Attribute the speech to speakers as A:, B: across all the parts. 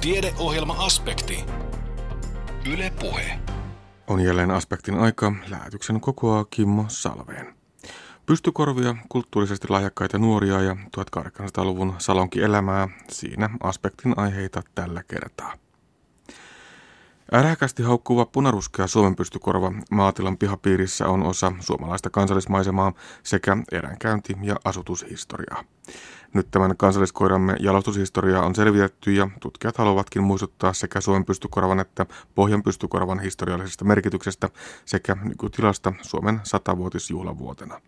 A: Tiedeohjelma Aspekti. Yle Puhe.
B: On jälleen aspektin aika. Lähetyksen kokoaa Kimmo Salveen. Pystykorvia, kulttuurisesti lahjakkaita nuoria ja 1800-luvun salonkielämää, siinä aspektin aiheita tällä kertaa. Äräkästi haukkuva punaruskea Suomen pystykorva maatilan pihapiirissä on osa suomalaista kansallismaisemaa sekä eränkäynti- ja asutushistoriaa. Nyt tämän kansalliskoiramme jalostushistoria on selvitetty ja tutkijat haluavatkin muistuttaa sekä Suomen pystykorvan että Pohjan pystykorvan historiallisesta merkityksestä sekä nykytilasta Suomen satavuotisjuhlavuotena.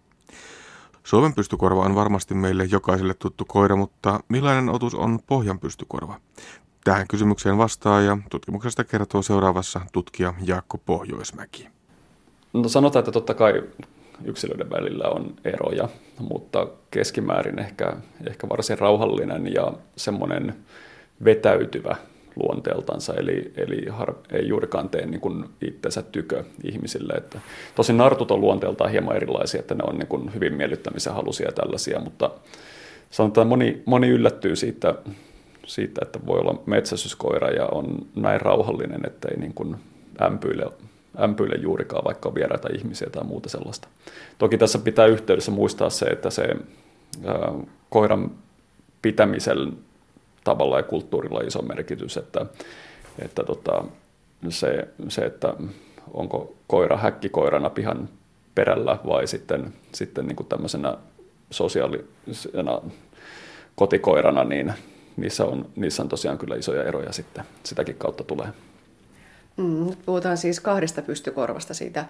B: Suomen pystykorva on varmasti meille jokaiselle tuttu koira, mutta millainen otus on Pohjan pystykorva? Tähän kysymykseen vastaa ja tutkimuksesta kertoo seuraavassa tutkija Jaakko Pohjoismäki.
C: No sanotaan, että totta kai yksilöiden välillä on eroja, mutta keskimäärin ehkä, ehkä varsin rauhallinen ja semmoinen vetäytyvä luonteeltansa, eli, eli har, ei juurikaan tee niin kuin itsensä tykö ihmisille. Että, tosin nartut on luonteeltaan hieman erilaisia, että ne on niin kuin hyvin miellyttämisen halusia ja tällaisia, mutta sanotaan moni, moni yllättyy siitä, siitä, että voi olla metsästyskoira ja on näin rauhallinen, että ei niin kuin ämpyile, ämpyile juurikaan, vaikka on vieraita ihmisiä tai muuta sellaista. Toki tässä pitää yhteydessä muistaa se, että se koiran pitämisen tavalla ja kulttuurilla on iso merkitys, että, että tota, se, se, että onko koira häkkikoirana pihan perällä vai sitten, sitten niin kuin tämmöisenä sosiaalisena kotikoirana, niin niissä on, niissä on tosiaan kyllä isoja eroja sitten. Sitäkin kautta tulee.
D: Mm, puhutaan siis kahdesta pystykorvasta, siitä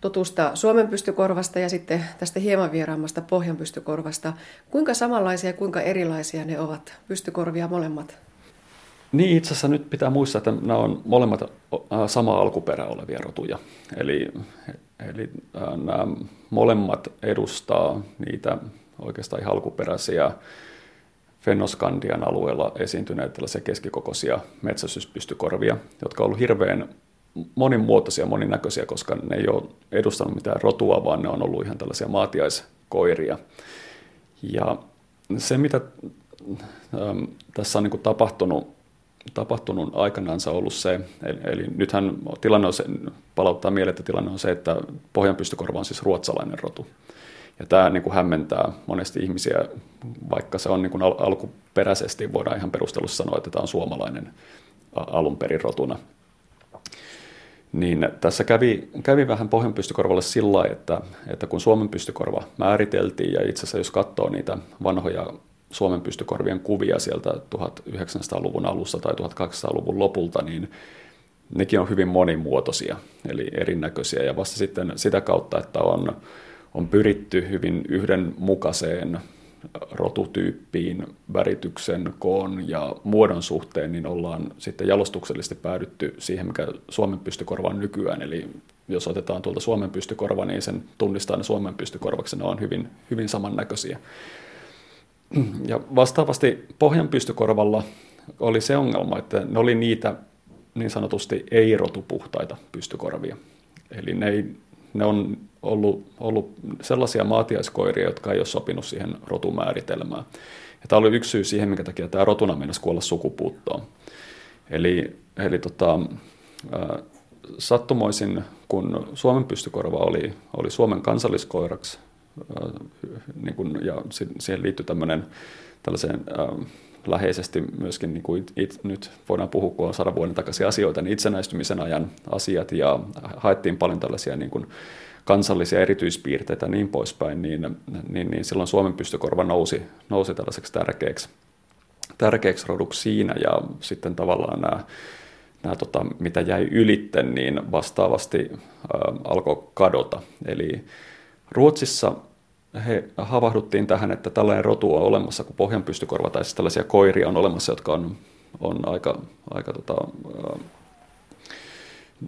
D: tutusta Suomen pystykorvasta ja sitten tästä hieman vieraammasta Pohjan pystykorvasta. Kuinka samanlaisia ja kuinka erilaisia ne ovat, pystykorvia molemmat?
C: Niin, itse asiassa nyt pitää muistaa, että nämä on molemmat sama alkuperä olevia rotuja. Eli, eli nämä molemmat edustaa niitä oikeastaan ihan alkuperäisiä Fennoskandian alueella esiintyneet tällaisia keskikokoisia metsästyspystykorvia, jotka on ollut hirveän monimuotoisia, moninäköisiä, koska ne ei ole edustanut mitään rotua, vaan ne on ollut ihan tällaisia maatiaiskoiria. Ja se, mitä ähm, tässä on niin tapahtunut, tapahtunut aikanaan on ollut se, eli, eli nythän tilanne on se, palauttaa mieleen, että tilanne on se, että pohjanpystykorva on siis ruotsalainen rotu. Ja tämä niin kuin hämmentää monesti ihmisiä, vaikka se on niin kuin al- alkuperäisesti, voidaan ihan perustelussa sanoa, että tämä on suomalainen alun perin rotuna. Niin tässä kävi, kävi vähän pohjanpystykorvalle sillä että, että kun Suomen pystykorva määriteltiin, ja itse asiassa jos katsoo niitä vanhoja Suomen pystykorvien kuvia sieltä 1900-luvun alussa tai 1200-luvun lopulta, niin nekin on hyvin monimuotoisia, eli erinäköisiä, ja vasta sitten sitä kautta, että on on pyritty hyvin yhdenmukaiseen rotutyyppiin, värityksen, koon ja muodon suhteen, niin ollaan sitten jalostuksellisesti päädytty siihen, mikä Suomen pystykorva on nykyään. Eli jos otetaan tuolta Suomen pystykorva, niin sen tunnistaa ne Suomen pystykorvaksi, ne on hyvin, hyvin samannäköisiä. Ja vastaavasti Pohjan pystykorvalla oli se ongelma, että ne oli niitä niin sanotusti ei-rotupuhtaita pystykorvia. Eli ne ei ne on ollut, ollut sellaisia maatiaiskoiria, jotka ei ole sopinut siihen rotumääritelmään. Ja tämä oli yksi syy siihen, minkä takia tämä rotuna meinasi kuolla sukupuuttoon. Eli, eli tota, sattumoisin, kun Suomen pystykorva oli, oli Suomen kansalliskoiraksi, niin kun, ja siihen liittyi tämmöinen tällaiseen äh, läheisesti myöskin, niin kuin it, nyt voidaan puhua, kun on sadan vuoden takaisin asioita, niin itsenäistymisen ajan asiat ja haettiin paljon tällaisia niin kuin kansallisia erityispiirteitä ja niin poispäin, niin, niin, niin silloin Suomen pystykorva nousi, nousi tällaiseksi tärkeäksi, tärkeäksi roduksi siinä ja sitten tavallaan nämä, nämä tota, mitä jäi ylitten, niin vastaavasti ä, alkoi kadota. Eli Ruotsissa he havahduttiin tähän, että tällainen rotu on olemassa, kun pohjan pystykorva, tai siis tällaisia koiria on olemassa, jotka on, on aika, aika tota, ä,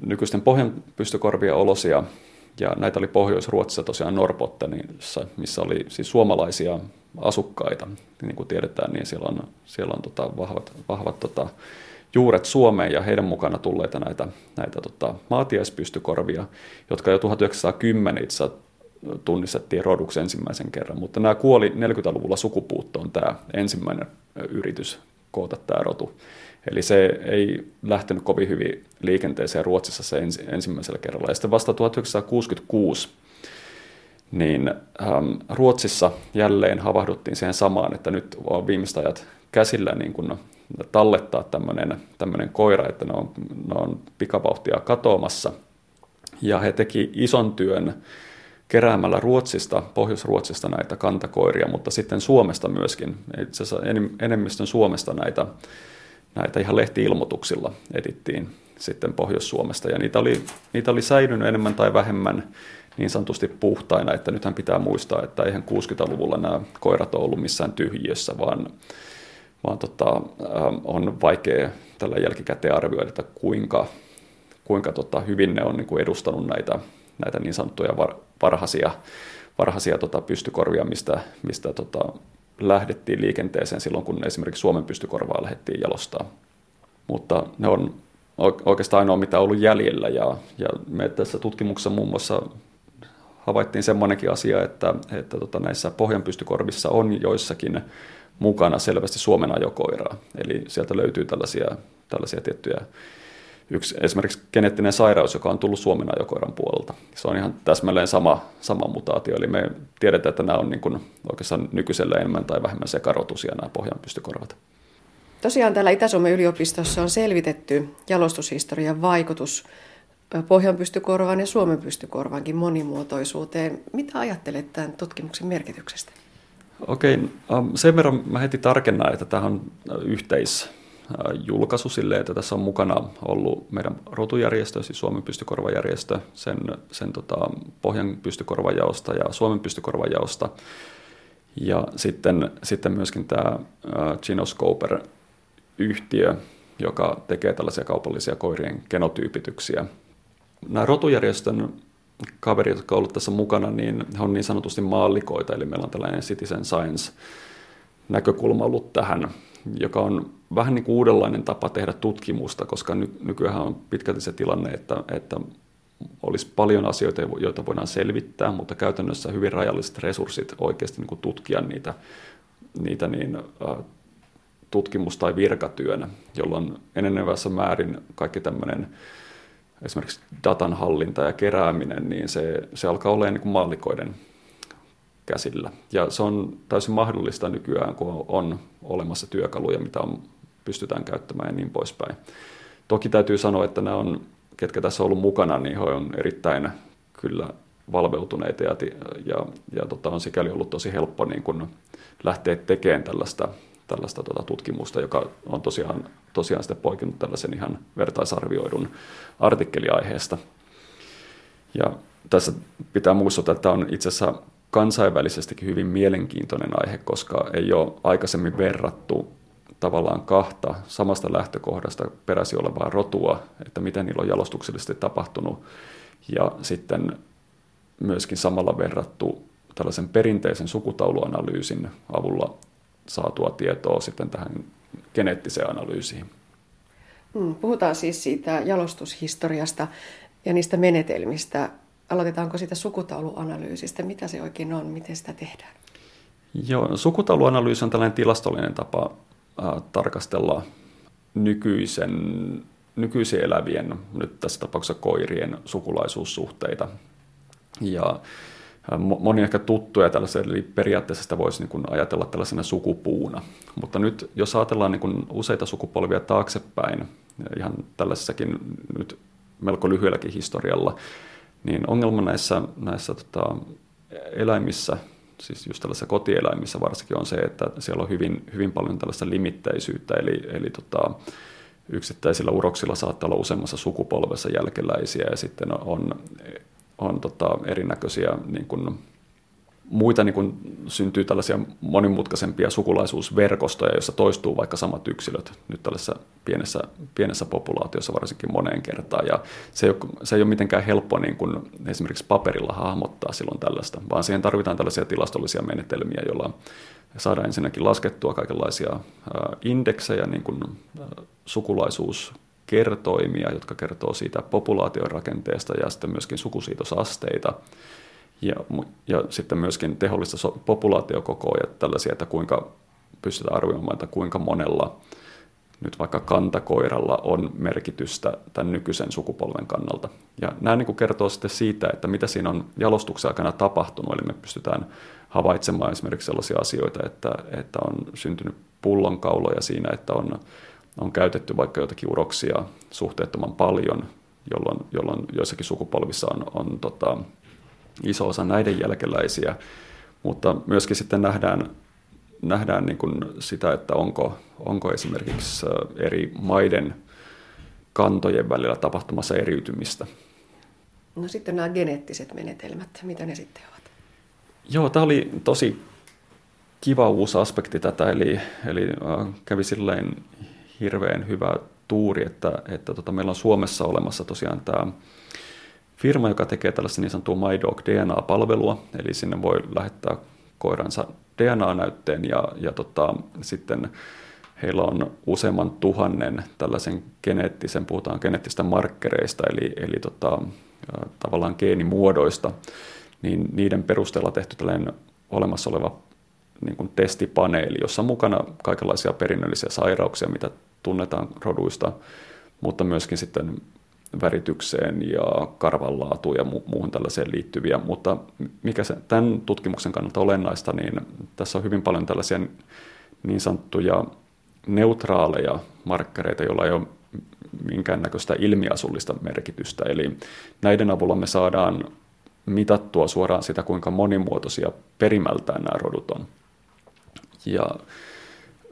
C: nykyisten pohjan pystykorvien olosia, ja näitä oli Pohjois-Ruotsissa tosiaan Norrbottenissa, missä oli siis suomalaisia asukkaita. Niin kuin tiedetään, niin siellä on, siellä on tota vahvat, vahvat tota juuret Suomeen ja heidän mukana tulleita näitä, näitä tota maatiaispystykorvia, jotka jo 1910 itse tunnistettiin roduksi ensimmäisen kerran, mutta nämä kuoli 40-luvulla sukupuuttoon tämä ensimmäinen yritys koota tämä rotu. Eli se ei lähtenyt kovin hyvin liikenteeseen Ruotsissa se ensi, ensimmäisellä kerralla. Ja sitten vasta 1966 niin ähm, Ruotsissa jälleen havahduttiin siihen samaan, että nyt on viimeiset ajat käsillä niin kuin tallettaa tämmöinen koira, että ne on, ne on pikavauhtia katoamassa. Ja he teki ison työn keräämällä Ruotsista, Pohjois-Ruotsista näitä kantakoiria, mutta sitten Suomesta myöskin, itse asiassa enemmistön Suomesta näitä, näitä ihan lehti-ilmoituksilla edittiin sitten Pohjois-Suomesta, ja niitä oli, niitä oli säilynyt enemmän tai vähemmän niin sanotusti puhtaina, että nythän pitää muistaa, että eihän 60-luvulla nämä koirat ole ollut missään tyhjiössä, vaan, vaan tota, on vaikea tällä jälkikäteen arvioida, että kuinka, kuinka tota, hyvin ne on niin kuin edustanut näitä, näitä niin sanottuja var, varhaisia, varhaisia tota, pystykorvia, mistä, mistä tota, lähdettiin liikenteeseen silloin, kun esimerkiksi Suomen pystykorvaa lähdettiin jalostaa. Mutta ne on oikeastaan ainoa, mitä on ollut jäljellä. Ja, ja me tässä tutkimuksessa muun muassa havaittiin semmoinenkin asia, että, että tota, näissä pohjanpystykorvissa on joissakin mukana selvästi Suomen ajokoiraa. Eli sieltä löytyy tällaisia, tällaisia tiettyjä, yksi esimerkiksi geneettinen sairaus, joka on tullut Suomen ajokoiran puolelta. Se on ihan täsmälleen sama, sama mutaatio, eli me tiedetään, että nämä on niin kuin oikeastaan nykyisellä enemmän tai vähemmän sekarotusia nämä pohjanpystykorvat.
D: Tosiaan täällä Itä-Suomen yliopistossa on selvitetty jalostushistorian vaikutus Pohjan pystykorvan ja Suomen pystykorvankin monimuotoisuuteen. Mitä ajattelet tämän tutkimuksen merkityksestä?
C: Okei, ähm, sen verran mä heti tarkennan, että tämä on yhteisjulkaisu silleen, että tässä on mukana ollut meidän rotujärjestö, siis Suomen pystykorvajärjestö, sen, sen tota, Pohjan pystykorvajaosta ja Suomen pystykorvajaosta. Ja sitten, sitten myöskin tämä Ginoscoper-yhtiö, joka tekee tällaisia kaupallisia koirien genotyypityksiä nämä rotujärjestön kaverit, jotka ovat tässä mukana, niin he on niin sanotusti maallikoita, eli meillä on tällainen citizen science näkökulma ollut tähän, joka on vähän niin kuin uudenlainen tapa tehdä tutkimusta, koska ny- nykyään on pitkälti se tilanne, että, että olisi paljon asioita, joita voidaan selvittää, mutta käytännössä hyvin rajalliset resurssit oikeasti niin kuin tutkia niitä, niitä niin, tutkimus- tai virkatyönä, jolloin enenevässä määrin kaikki tämmöinen esimerkiksi datan hallinta ja kerääminen, niin se, se alkaa olla niin kuin mallikoiden käsillä. Ja se on täysin mahdollista nykyään, kun on olemassa työkaluja, mitä on, pystytään käyttämään ja niin poispäin. Toki täytyy sanoa, että nämä on, ketkä tässä on ollut mukana, niin he on erittäin kyllä valveutuneita ja, ja, ja tota, on sikäli ollut tosi helppo niin kun lähteä tekemään tällaista tällaista tuota tutkimusta, joka on tosiaan, tosiaan sitten poikinut tällaisen ihan vertaisarvioidun artikkeliaiheesta. Ja tässä pitää muistuttaa, että tämä on itse asiassa kansainvälisestikin hyvin mielenkiintoinen aihe, koska ei ole aikaisemmin verrattu tavallaan kahta samasta lähtökohdasta peräsi olevaa rotua, että miten niillä on jalostuksellisesti tapahtunut, ja sitten myöskin samalla verrattu tällaisen perinteisen sukutauluanalyysin avulla saatua tietoa sitten tähän geneettiseen analyysiin.
D: Hmm, puhutaan siis siitä jalostushistoriasta ja niistä menetelmistä. Aloitetaanko siitä sukutauluanalyysistä? Mitä se oikein on? Miten sitä tehdään?
C: Joo, sukutauluanalyysi on tällainen tilastollinen tapa äh, tarkastella nykyisen, nykyisen elävien, nyt tässä tapauksessa koirien sukulaisuussuhteita. Ja moni ehkä tuttuja tällaisia, eli periaatteessa sitä voisi niin kuin ajatella tällaisena sukupuuna. Mutta nyt jos ajatellaan niin kuin useita sukupolvia taaksepäin, ihan tällaisessakin nyt melko lyhyelläkin historialla, niin ongelma näissä, näissä tota, eläimissä, siis just tällaisissa kotieläimissä varsinkin on se, että siellä on hyvin, hyvin paljon tällaista limitteisyyttä, eli, eli tota, yksittäisillä uroksilla saattaa olla useammassa sukupolvessa jälkeläisiä ja sitten on on tota, erinäköisiä niin kuin, muita niin kuin, syntyy tällaisia monimutkaisempia sukulaisuusverkostoja, joissa toistuu vaikka samat yksilöt nyt tällaisessa pienessä, pienessä populaatiossa varsinkin moneen kertaan. Ja se ei ole, se ei ole mitenkään helppo niin kuin esimerkiksi paperilla hahmottaa silloin tällaista, vaan siihen tarvitaan tällaisia tilastollisia menetelmiä, joilla saadaan ensinnäkin laskettua kaikenlaisia indeksejä, niin kuin sukulaisuus kertoimia, jotka kertoo siitä populaation rakenteesta ja sitten myöskin sukusiitosasteita ja, ja sitten myöskin tehollista populaatiokokoa ja tällaisia, että kuinka pystytään arvioimaan, että kuinka monella nyt vaikka kantakoiralla on merkitystä tämän nykyisen sukupolven kannalta. Ja nämä niin kuin kertoo sitten siitä, että mitä siinä on jalostuksen aikana tapahtunut, eli me pystytään havaitsemaan esimerkiksi sellaisia asioita, että, että on syntynyt pullonkauloja siinä, että on, on käytetty vaikka jotakin uroksia suhteettoman paljon, jolloin, jolloin joissakin sukupolvissa on, on tota, iso osa näiden jälkeläisiä, mutta myöskin sitten nähdään, nähdään niin kuin sitä, että onko, onko esimerkiksi eri maiden kantojen välillä tapahtumassa eriytymistä.
D: No sitten nämä geneettiset menetelmät, mitä ne sitten ovat?
C: Joo, tämä oli tosi kiva uusi aspekti tätä, eli, eli kävi silleen hirveän hyvä tuuri, että, että tota, meillä on Suomessa olemassa tosiaan tämä firma, joka tekee tällaista niin sanottua MyDog DNA-palvelua, eli sinne voi lähettää koiransa DNA-näytteen ja, ja tota, sitten heillä on useamman tuhannen tällaisen geneettisen, puhutaan geneettistä markkereista, eli, eli tota, tavallaan geenimuodoista, niin niiden perusteella tehty tällainen olemassa oleva niin kuin testipaneeli, jossa on mukana kaikenlaisia perinnöllisiä sairauksia, mitä tunnetaan roduista, mutta myöskin sitten väritykseen ja karvanlaatuun ja mu- muuhun tällaiseen liittyviä. Mutta mikä se, tämän tutkimuksen kannalta olennaista, niin tässä on hyvin paljon tällaisia niin sanottuja neutraaleja markkereita, joilla ei ole minkäännäköistä ilmiasullista merkitystä. Eli näiden avulla me saadaan mitattua suoraan sitä, kuinka monimuotoisia perimältään nämä rodut on. Ja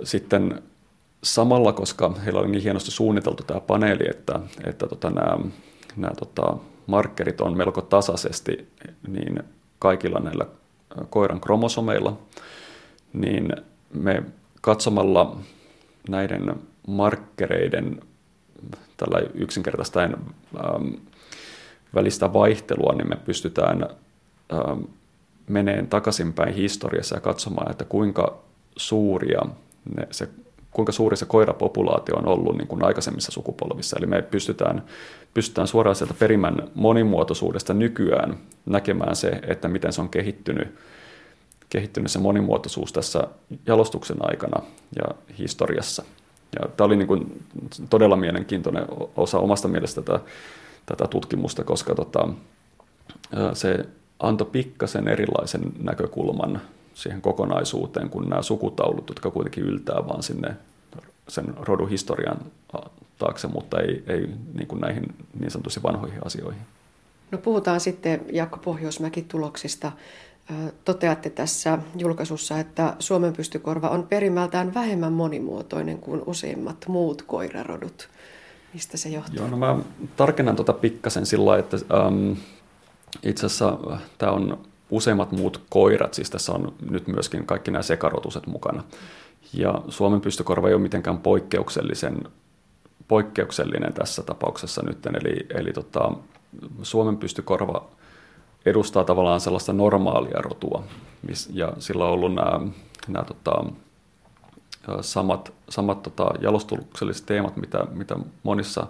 C: sitten samalla, koska heillä oli niin hienosti suunniteltu tämä paneeli, että, että tota, nämä, nämä tota, markkerit on melko tasaisesti niin kaikilla näillä koiran kromosomeilla, niin me katsomalla näiden markkereiden tällä yksinkertaistaen ähm, välistä vaihtelua, niin me pystytään ähm, meneen takaisinpäin historiassa ja katsomaan, että kuinka suuria ne, se kuinka suuri se koirapopulaatio on ollut niin kuin aikaisemmissa sukupolvissa. Eli me pystytään, pystytään suoraan sieltä perimän monimuotoisuudesta nykyään näkemään se, että miten se on kehittynyt, kehittynyt se monimuotoisuus tässä jalostuksen aikana ja historiassa. Ja tämä oli niin kuin todella mielenkiintoinen osa omasta mielestä tätä, tätä tutkimusta, koska tota, se antoi pikkasen erilaisen näkökulman siihen kokonaisuuteen kuin nämä sukutaulut, jotka kuitenkin yltää vaan sinne sen roduhistorian taakse, mutta ei, ei niin kuin näihin niin sanotusti vanhoihin asioihin.
D: No puhutaan sitten Jaakko Pohjoismäki tuloksista. Toteatte tässä julkaisussa, että Suomen pystykorva on perimältään vähemmän monimuotoinen kuin useimmat muut koirarodut. Mistä se johtuu?
C: Joo, no mä tarkennan tuota pikkasen sillä että ähm, itse asiassa tämä on useimmat muut koirat, siis tässä on nyt myöskin kaikki nämä sekarotuset mukana. Ja Suomen pystykorva ei ole mitenkään poikkeuksellisen, poikkeuksellinen tässä tapauksessa nyt. Eli, eli tota, Suomen pystykorva edustaa tavallaan sellaista normaalia rotua, ja sillä on ollut nämä, nämä tota, samat, samat tota, jalostukselliset teemat, mitä, mitä monissa,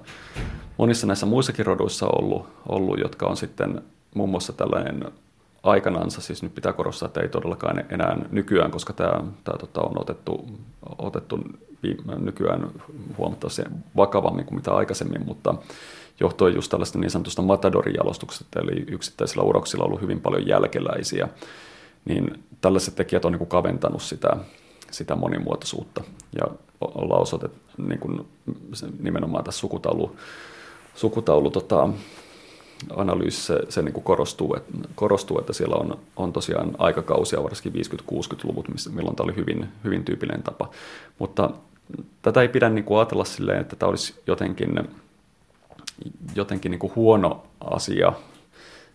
C: monissa näissä muissakin roduissa on ollut, ollut, jotka on sitten muun muassa tällainen aikanansa, siis nyt pitää korostaa, että ei todellakaan enää nykyään, koska tämä, tämä tota, on otettu, otettu nykyään huomattavasti vakavammin kuin mitä aikaisemmin, mutta johtuen just tällaista niin sanotusta Matadorin-jalostuksesta, eli yksittäisillä uroksilla on ollut hyvin paljon jälkeläisiä, niin tällaiset tekijät on niin kuin kaventanut sitä, sitä monimuotoisuutta. Ja ollaan osoitettu niin kuin nimenomaan tässä sukutaulu, sukutaulu tota, analyysissä se, niin kuin korostuu, että, korostuu, että siellä on, on tosiaan aikakausia, varsinkin 50-60-luvut, missä, milloin tämä oli hyvin, hyvin tyypillinen tapa. Mutta tätä ei pidä niin kuin ajatella silleen, että tämä olisi jotenkin, jotenkin niin kuin huono asia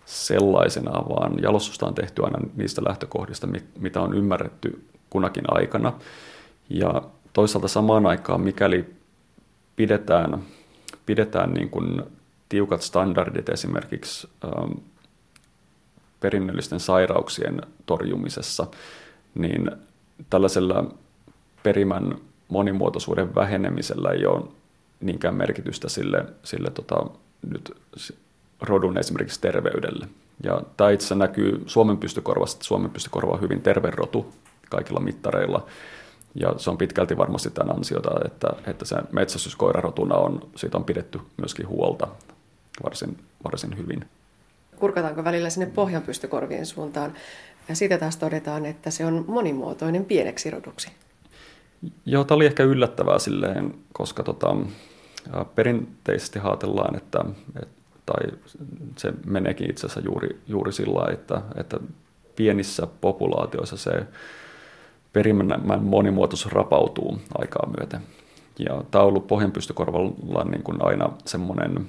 C: sellaisena, vaan jalostusta on tehty aina niistä lähtökohdista, mitä on ymmärretty kunakin aikana. Ja toisaalta samaan aikaan, mikäli pidetään, pidetään niin kuin tiukat standardit esimerkiksi ähm, perinnöllisten sairauksien torjumisessa, niin tällaisella perimän monimuotoisuuden vähenemisellä ei ole niinkään merkitystä sille, sille tota, nyt rodun esimerkiksi terveydelle. Ja tämä itse näkyy Suomen pystykorvasta, Suomen pystykorva on hyvin terve rotu kaikilla mittareilla. Ja se on pitkälti varmasti tämän ansiota, että, että se metsästyskoirarotuna on, siitä on pidetty myöskin huolta varsin, varsin hyvin.
D: Kurkataanko välillä sinne pohjanpystykorvien suuntaan? Ja siitä taas todetaan, että se on monimuotoinen pieneksi roduksi.
C: Joo, tämä oli ehkä yllättävää silleen, koska tota, perinteisesti ajatellaan, että, että tai se meneekin itse asiassa juuri, juuri sillä että, että pienissä populaatioissa se perimmäinen monimuotoisuus rapautuu aikaa myöten. Ja tämä on ollut pohjanpystykorvalla niin kuin aina semmoinen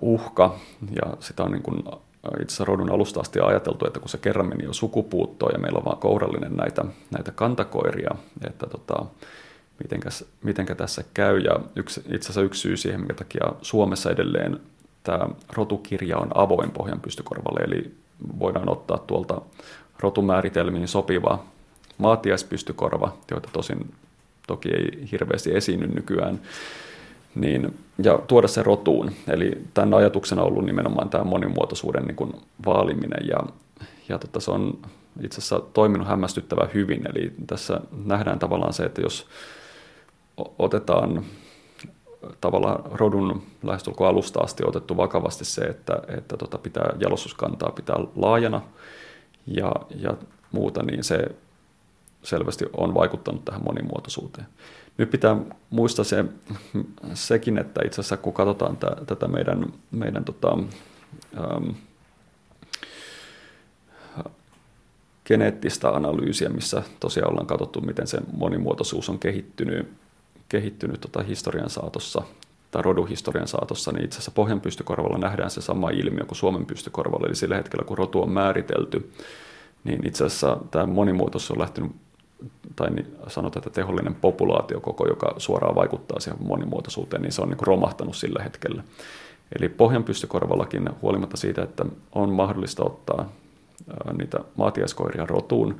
C: uhka, ja sitä on niin kuin itse asiassa rodun alusta asti ajateltu, että kun se kerran meni jo sukupuuttoon ja meillä on vaan kourallinen näitä, näitä kantakoiria, että tota, mitenkäs, mitenkä tässä käy. Ja yksi, itse asiassa yksi syy siihen, minkä takia Suomessa edelleen tämä rotukirja on avoin pohjan pystykorvalle, eli voidaan ottaa tuolta rotumääritelmiin sopiva maatiaispystykorva, joita tosin toki ei hirveästi esiinny nykyään, niin, ja tuoda se rotuun. Eli tämän ajatuksena on ollut nimenomaan tämä monimuotoisuuden niin kuin vaaliminen, ja, ja tota, se on itse asiassa toiminut hämmästyttävän hyvin. Eli tässä nähdään tavallaan se, että jos otetaan tavallaan rodun lähestulkoon alusta asti otettu vakavasti se, että, että tota pitää jalostuskantaa pitää laajana ja, ja muuta, niin se selvästi on vaikuttanut tähän monimuotoisuuteen. Nyt pitää muistaa se, sekin, että itse asiassa kun katsotaan t- tätä meidän, meidän tota, ähm, geneettistä analyysiä, missä tosiaan ollaan katsottu, miten se monimuotoisuus on kehittynyt kehittynyt tota historian saatossa tai roduhistorian saatossa, niin itse asiassa pohjan pystykorvalla nähdään se sama ilmiö kuin Suomen pystykorvalla. Eli sillä hetkellä, kun rotu on määritelty, niin itse asiassa tämä monimuotoisuus on lähtenyt, tai niin sanotaan, että tehollinen populaatiokoko, joka suoraan vaikuttaa siihen monimuotoisuuteen, niin se on niin romahtanut sillä hetkellä. Eli pohjan pystykorvallakin, huolimatta siitä, että on mahdollista ottaa niitä maatiaiskoiria rotuun,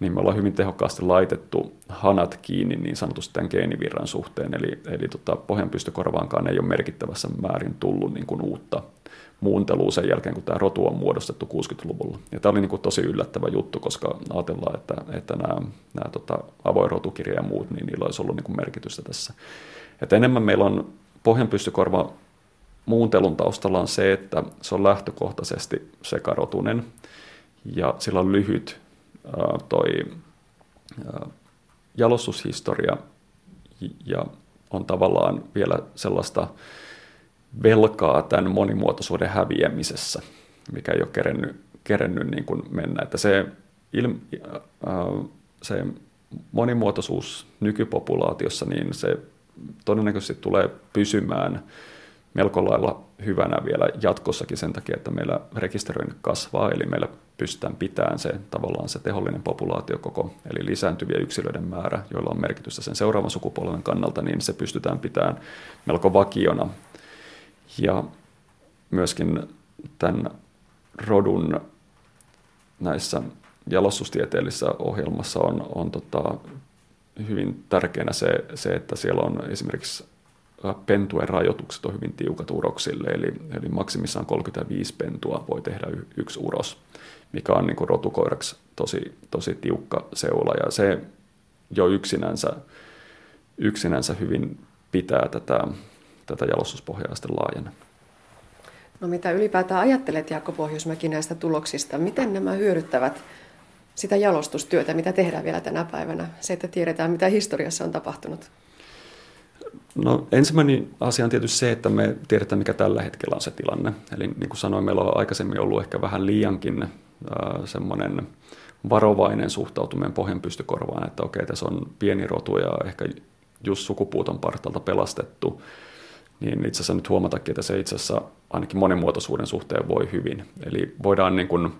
C: niin me ollaan hyvin tehokkaasti laitettu hanat kiinni niin sanotusti tämän geenivirran suhteen, eli, eli tota, pohjanpystykorvaankaan ei ole merkittävässä määrin tullut niin kuin uutta muuntelua sen jälkeen, kun tämä rotu on muodostettu 60-luvulla. Ja tämä oli niin kuin tosi yllättävä juttu, koska ajatellaan, että, että nämä, nämä tota, avoin rotukirja ja muut, niin niillä olisi ollut niin kuin merkitystä tässä. Että enemmän meillä on pohjanpystykorva muuntelun taustalla on se, että se on lähtökohtaisesti sekarotunen ja sillä on lyhyt toi jalostushistoria ja on tavallaan vielä sellaista velkaa tämän monimuotoisuuden häviämisessä, mikä ei ole kerennyt, kerennyt niin kuin mennä. Että se, ilm, se monimuotoisuus nykypopulaatiossa, niin se todennäköisesti tulee pysymään melko lailla hyvänä vielä jatkossakin sen takia, että meillä rekisteröinti kasvaa, eli meillä pystytään pitämään se tavallaan se tehollinen populaatiokoko, eli lisääntyviä yksilöiden määrä, joilla on merkitystä sen seuraavan sukupolven kannalta, niin se pystytään pitämään melko vakiona. Ja myöskin tämän rodun näissä jalostustieteellisissä ohjelmassa on, on tota, hyvin tärkeänä se, se, että siellä on esimerkiksi pentuen rajoitukset on hyvin tiukat uroksille, eli, eli maksimissaan 35 pentua voi tehdä y- yksi uros, mikä on niin kuin rotukoiraksi tosi, tosi tiukka seula, ja se jo yksinänsä, yksinänsä hyvin pitää tätä, tätä jalostuspohjaa sitten laajana.
D: No mitä ylipäätään ajattelet Jaakko Pohjoismäki näistä tuloksista? Miten nämä hyödyttävät sitä jalostustyötä, mitä tehdään vielä tänä päivänä? Se, että tiedetään, mitä historiassa on tapahtunut.
C: No ensimmäinen asia on tietysti se, että me tiedetään, mikä tällä hetkellä on se tilanne. Eli niin kuin sanoin, meillä on aikaisemmin ollut ehkä vähän liiankin äh, semmoinen varovainen suhtautuminen pohjanpystykorvaan, että okei, tässä on pieni rotu ja ehkä just sukupuuton partalta pelastettu, niin itse asiassa nyt huomatakin, että se itse asiassa ainakin monimuotoisuuden suhteen voi hyvin. Eli voidaan niin kuin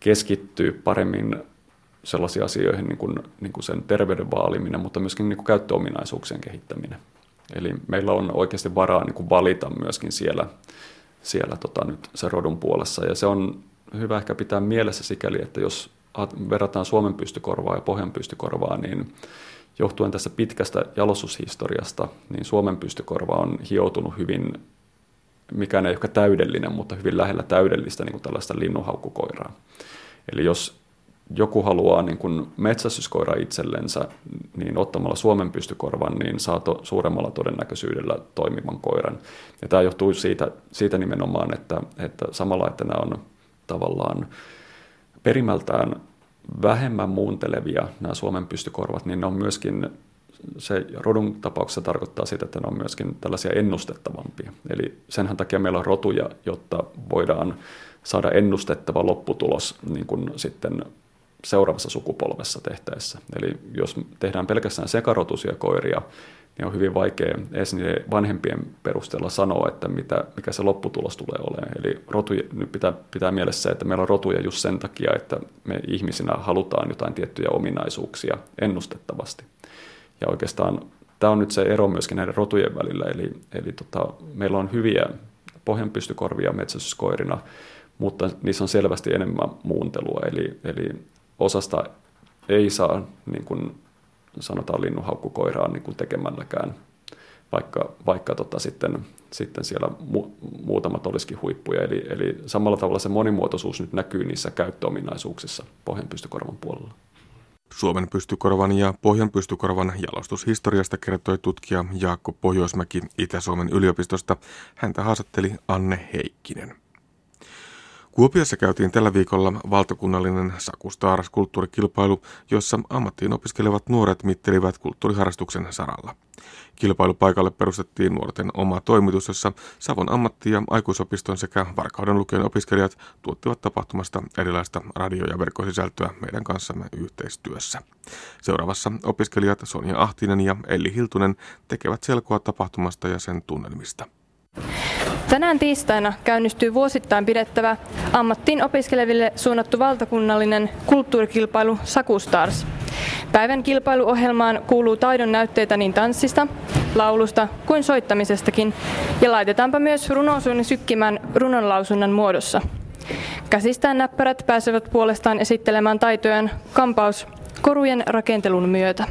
C: keskittyä paremmin sellaisiin asioihin niin kuin, niin kuin sen terveyden vaaliminen, mutta myöskin niin kuin käyttöominaisuuksien kehittäminen. Eli meillä on oikeasti varaa niin kuin valita myöskin siellä, siellä tota, nyt se rodun puolessa. Ja se on hyvä ehkä pitää mielessä sikäli, että jos verrataan Suomen pystykorvaa ja Pohjan pystykorvaa, niin johtuen tässä pitkästä jalostushistoriasta, niin Suomen pystykorva on hioutunut hyvin, mikään ei ehkä täydellinen, mutta hyvin lähellä täydellistä niin kuin tällaista linnunhaukkukoiraa. Eli jos joku haluaa niin kuin metsästyskoira itsellensä, niin ottamalla Suomen pystykorvan, niin saa to, suuremmalla todennäköisyydellä toimivan koiran. Ja tämä johtuu siitä, siitä nimenomaan, että, että samalla, että nämä on tavallaan perimältään vähemmän muuntelevia nämä Suomen pystykorvat, niin ne on myöskin se rodun tapauksessa tarkoittaa sitä, että ne on myöskin tällaisia ennustettavampia. Eli senhän takia meillä on rotuja, jotta voidaan saada ennustettava lopputulos niin kuin sitten seuraavassa sukupolvessa tehtäessä. Eli jos tehdään pelkästään sekarotusia koiria, niin on hyvin vaikea edes vanhempien perusteella sanoa, että mitä, mikä se lopputulos tulee olemaan. Eli rotuja, nyt pitää pitää mielessä että meillä on rotuja just sen takia, että me ihmisinä halutaan jotain tiettyjä ominaisuuksia ennustettavasti. Ja oikeastaan tämä on nyt se ero myöskin näiden rotujen välillä, eli, eli tota, meillä on hyviä pohjanpystykorvia metsästyskoirina, mutta niissä on selvästi enemmän muuntelua, eli, eli osasta ei saa, niin kuin sanotaan linnunhaukkukoiraa niin kuin tekemälläkään, vaikka, vaikka tota sitten, sitten siellä mu, muutamat olisikin huippuja. Eli, eli samalla tavalla se monimuotoisuus nyt näkyy niissä käyttöominaisuuksissa pohjanpystykorvan puolella.
B: Suomen pystykorvan ja Pohjan pystykorvan jalostushistoriasta kertoi tutkija Jaakko Pohjoismäki Itä-Suomen yliopistosta. Häntä haastatteli Anne Heikkinen. Kuopiossa käytiin tällä viikolla valtakunnallinen Sakustar kulttuurikilpailu, jossa ammattiin opiskelevat nuoret mittelivät kulttuuriharrastuksen saralla. Kilpailupaikalle perustettiin nuorten oma toimitus, jossa Savon ammatti- ja aikuisopiston sekä Varkauden lukion opiskelijat tuottivat tapahtumasta erilaista radio- ja verkkosisältöä meidän kanssamme yhteistyössä. Seuraavassa opiskelijat Sonja Ahtinen ja Elli Hiltunen tekevät selkoa tapahtumasta ja sen tunnelmista.
E: Tänään tiistaina käynnistyy vuosittain pidettävä ammattiin opiskeleville suunnattu valtakunnallinen kulttuurikilpailu Sakustars. Päivän kilpailuohjelmaan kuuluu taidon näytteitä niin tanssista, laulusta kuin soittamisestakin, ja laitetaanpa myös runosuuni sykkimään runonlausunnan muodossa. Käsistään näppärät pääsevät puolestaan esittelemään taitojaan kampaus korujen rakentelun myötä.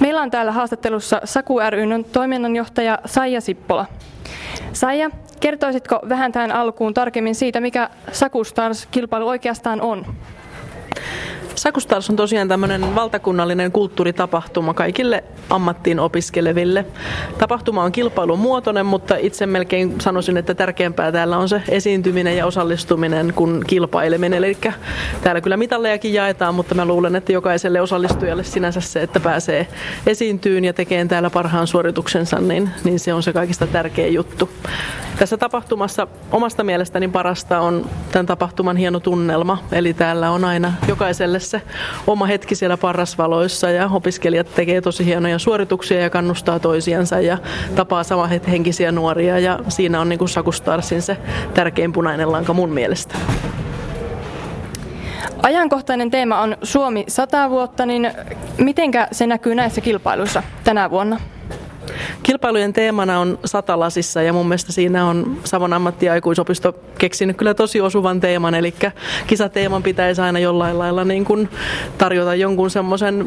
E: Meillä on täällä haastattelussa Saku ryn toiminnanjohtaja Saija Sippola. Saija, kertoisitko vähän tähän alkuun tarkemmin siitä, mikä Sakustars-kilpailu oikeastaan on?
F: Sakustars on tosiaan tämmöinen valtakunnallinen kulttuuritapahtuma kaikille ammattiin opiskeleville. Tapahtuma on kilpailumuotoinen, mutta itse melkein sanoisin, että tärkeämpää täällä on se esiintyminen ja osallistuminen kuin kilpaileminen. Eli täällä kyllä mitallejakin jaetaan, mutta mä luulen, että jokaiselle osallistujalle sinänsä se, että pääsee esiintyyn ja tekemään täällä parhaan suorituksensa, niin, niin se on se kaikista tärkein juttu. Tässä tapahtumassa omasta mielestäni parasta on tämän tapahtuman hieno tunnelma, eli täällä on aina jokaiselle se oma hetki siellä parrasvaloissa ja opiskelijat tekee tosi hienoja suorituksia ja kannustaa toisiansa ja tapaa henkisiä nuoria ja siinä on niin kuin Sakustarsin se tärkein punainen lanka mun mielestä.
E: Ajankohtainen teema on Suomi 100 vuotta, niin mitenkä se näkyy näissä kilpailuissa tänä vuonna?
F: Kilpailujen teemana on satalasissa ja mun mielestä siinä on Savon ammattiaikuisopisto keksinyt kyllä tosi osuvan teeman, eli kisateeman pitäisi aina jollain lailla niin kuin tarjota jonkun semmoisen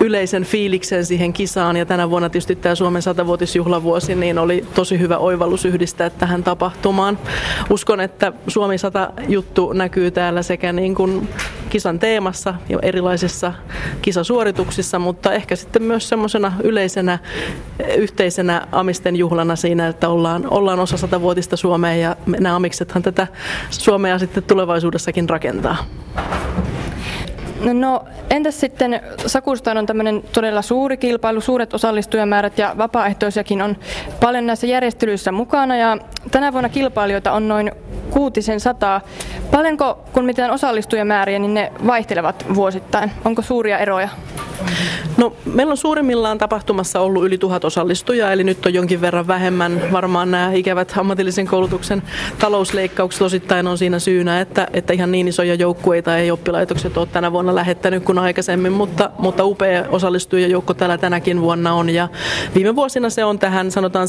F: yleisen fiiliksen siihen kisaan ja tänä vuonna tietysti tämä Suomen satavuotisjuhlavuosi niin oli tosi hyvä oivallus yhdistää tähän tapahtumaan. Uskon, että Suomi 100 juttu näkyy täällä sekä niin kuin kisan teemassa ja erilaisissa kisasuorituksissa, mutta ehkä sitten myös semmoisena yleisenä yhteisenä Amisten juhlana siinä, että ollaan, ollaan osa satavuotista Suomea ja nämä amiksethan tätä Suomea sitten tulevaisuudessakin rakentaa.
E: No entäs sitten Sakustaan on tämmöinen todella suuri kilpailu, suuret osallistujamäärät ja vapaaehtoisiakin on paljon näissä järjestelyissä mukana ja tänä vuonna kilpailijoita on noin kuutisen sataa. Paljonko kun mitään osallistujamääriä, niin ne vaihtelevat vuosittain? Onko suuria eroja?
F: No, meillä on suurimmillaan tapahtumassa ollut yli tuhat osallistujaa, eli nyt on jonkin verran vähemmän. Varmaan nämä ikävät ammatillisen koulutuksen talousleikkaukset osittain on siinä syynä, että, että ihan niin isoja joukkueita ei oppilaitokset ole tänä vuonna lähettänyt kuin aikaisemmin, mutta, mutta upea osallistujajoukko täällä tänäkin vuonna on. Ja viime vuosina se on tähän sanotaan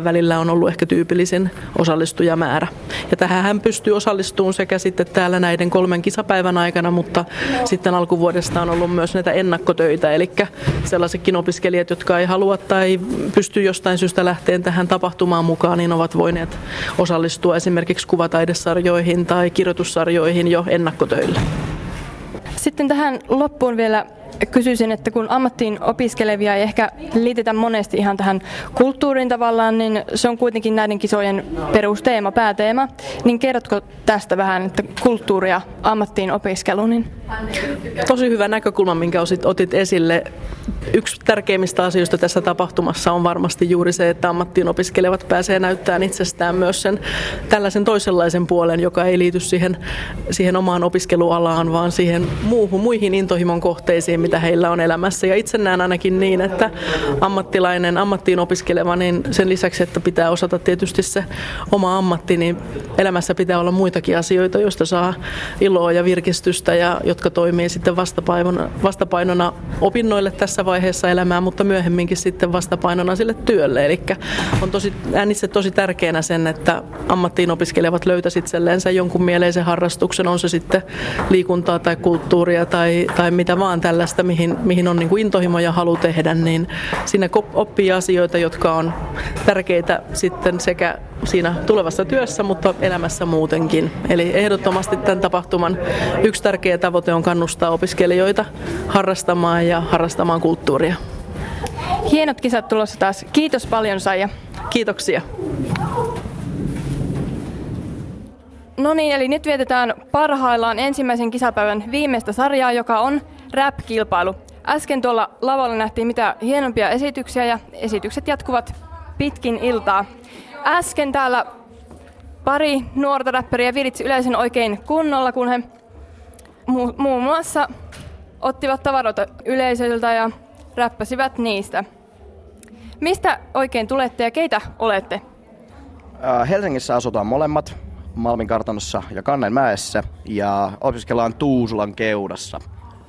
F: 700-800 välillä on ollut ehkä tyypillisin osallistujamäärä. Ja tähän hän pystyy osallistumaan sekä sitten täällä näiden kolmen kisapäivän aikana, mutta sitten alkuvuodesta on ollut myös näitä ennakkotöitä, eli sellaisetkin opiskelijat, jotka ei halua tai pysty jostain syystä lähteen tähän tapahtumaan mukaan, niin ovat voineet osallistua esimerkiksi kuvataidesarjoihin tai kirjoitussarjoihin jo ennakkotöillä.
E: Sitten tähän loppuun vielä kysyisin, että kun ammattiin opiskelevia ei ehkä liitetä monesti ihan tähän kulttuuriin tavallaan, niin se on kuitenkin näiden kisojen perusteema, pääteema. Niin kerrotko tästä vähän, että kulttuuria ammattiin opiskelu? Niin...
F: Tosi hyvä näkökulma, minkä otit esille. Yksi tärkeimmistä asioista tässä tapahtumassa on varmasti juuri se, että ammattiin opiskelevat pääsee näyttämään itsestään myös sen tällaisen toisenlaisen puolen, joka ei liity siihen, siihen omaan opiskelualaan, vaan siihen muuhun, muihin intohimon kohteisiin, mitä heillä on elämässä. Ja itse näen ainakin niin, että ammattilainen, ammattiin opiskeleva, niin sen lisäksi, että pitää osata tietysti se oma ammatti, niin elämässä pitää olla muitakin asioita, joista saa iloa ja virkistystä ja jotka toimii sitten vastapainona, vastapainona opinnoille tässä vaiheessa elämää, mutta myöhemminkin sitten vastapainona sille työlle. Eli on tosi, näen itse tosi tärkeänä sen, että ammattiin opiskelevat löytäisivät itselleensä jonkun mieleisen harrastuksen, on se sitten liikuntaa tai kulttuuria tai, tai mitä vaan tällaista tällaista, mihin, mihin on niin kuin intohimo ja halu tehdä, niin siinä oppii asioita, jotka on tärkeitä sitten sekä siinä tulevassa työssä, mutta elämässä muutenkin. Eli ehdottomasti tämän tapahtuman yksi tärkeä tavoite on kannustaa opiskelijoita harrastamaan ja harrastamaan kulttuuria.
E: Hienot kisat tulossa taas. Kiitos paljon Saija.
F: Kiitoksia.
E: No niin, eli nyt vietetään parhaillaan ensimmäisen kisapäivän viimeistä sarjaa, joka on rap-kilpailu. Äsken tuolla lavalla nähtiin mitä hienompia esityksiä ja esitykset jatkuvat pitkin iltaa. Äsken täällä pari nuorta räppäriä viritsi yleisön oikein kunnolla, kun he mu- muun muassa ottivat tavaroita yleisöltä ja räppäsivät niistä. Mistä oikein tulette ja keitä olette?
G: Helsingissä asutaan molemmat, Malmin kartanossa ja Kannenmäessä ja opiskellaan Tuusulan keudassa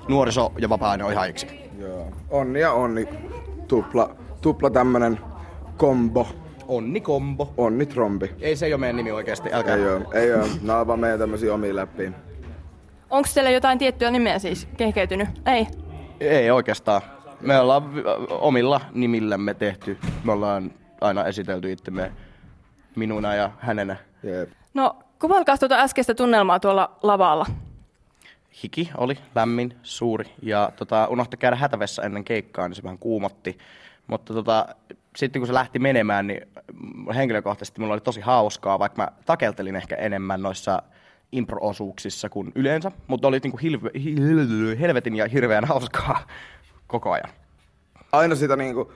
G: nuoriso- ja vapaa-aine ohjaajiksi.
H: Joo. Onni ja onni. Tupla, tupla tämmönen kombo.
G: Onni kombo.
H: Onni trombi.
G: Ei se ei ole meidän nimi oikeasti, älkää.
H: Ei oo, ei oo. Nää on vaan meidän tämmösiä omia läppiä.
E: Onko teillä jotain tiettyä nimeä siis kehkeytynyt? Ei.
G: Ei oikeastaan. Me ollaan omilla nimillämme tehty. Me ollaan aina esitelty itsemme minuna ja hänenä.
H: Jep.
E: No, kuvailkaa tuota äskeistä tunnelmaa tuolla lavalla.
G: Hiki oli lämmin, suuri ja tota, unohti käydä hätävessä ennen keikkaa, niin se vähän kuumotti. Mutta tota, sitten kun se lähti menemään, niin henkilökohtaisesti mulla oli tosi hauskaa, vaikka mä takeltelin ehkä enemmän noissa impro-osuuksissa kuin yleensä, mutta oli niinku hilve, hil, helvetin ja hirveän hauskaa koko ajan.
H: Aina sitä niinku,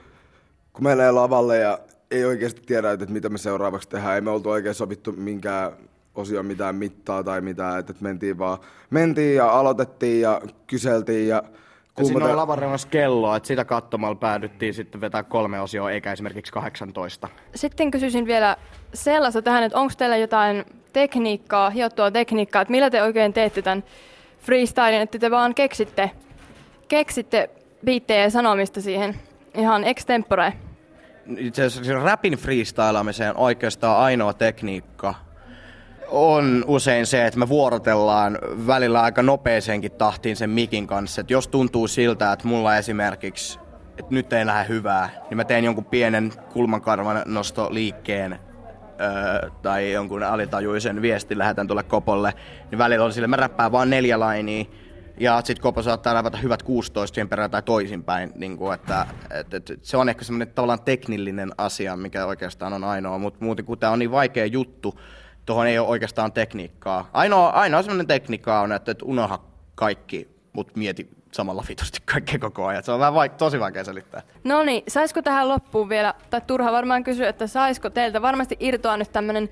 H: kun ei lavalle ja ei oikeasti tiedä, että mitä me seuraavaksi tehdään. Ei me oltu oikein sovittu minkään osio mitään mittaa tai mitään, että mentiin vaan, mentiin ja aloitettiin ja kyseltiin ja
G: ja siinä oli lavan kelloa, että sitä katsomalla päädyttiin sitten vetää kolme osioa, eikä esimerkiksi 18.
E: Sitten kysyisin vielä sellaista tähän, että onko teillä jotain tekniikkaa, hiottua tekniikkaa, että millä te oikein teette tämän freestylin, että te vaan keksitte, keksitte biittejä ja sanomista siihen ihan extempore?
G: Itse asiassa rapin freestylaamiseen oikeastaan ainoa tekniikka, on usein se, että me vuorotellaan välillä aika nopeeseenkin tahtiin sen mikin kanssa. Että jos tuntuu siltä, että mulla esimerkiksi, että nyt ei lähde hyvää, niin mä teen jonkun pienen kulmakarvan nostoliikkeen öö, tai jonkun alitajuisen viestin lähetän tuolle kopolle, niin välillä on sille, mä räppään vaan neljä lainia, ja sitten Kopo saattaa räpätä hyvät 16 siihen perään tai toisinpäin. Niin kuin, että, että, että, se on ehkä semmoinen tavallaan teknillinen asia, mikä oikeastaan on ainoa, mutta muuten kun tämä on niin vaikea juttu, tuohon ei ole oikeastaan tekniikkaa. Ainoa, ainoa sellainen tekniikka on, että, että unoha kaikki, mutta mieti samalla vitusti kaikkea koko ajan. Se on vähän vaik- tosi vaikea selittää.
E: No niin, saisiko tähän loppuun vielä, tai turha varmaan kysyä, että saisiko teiltä varmasti irtoa nyt tämmöinen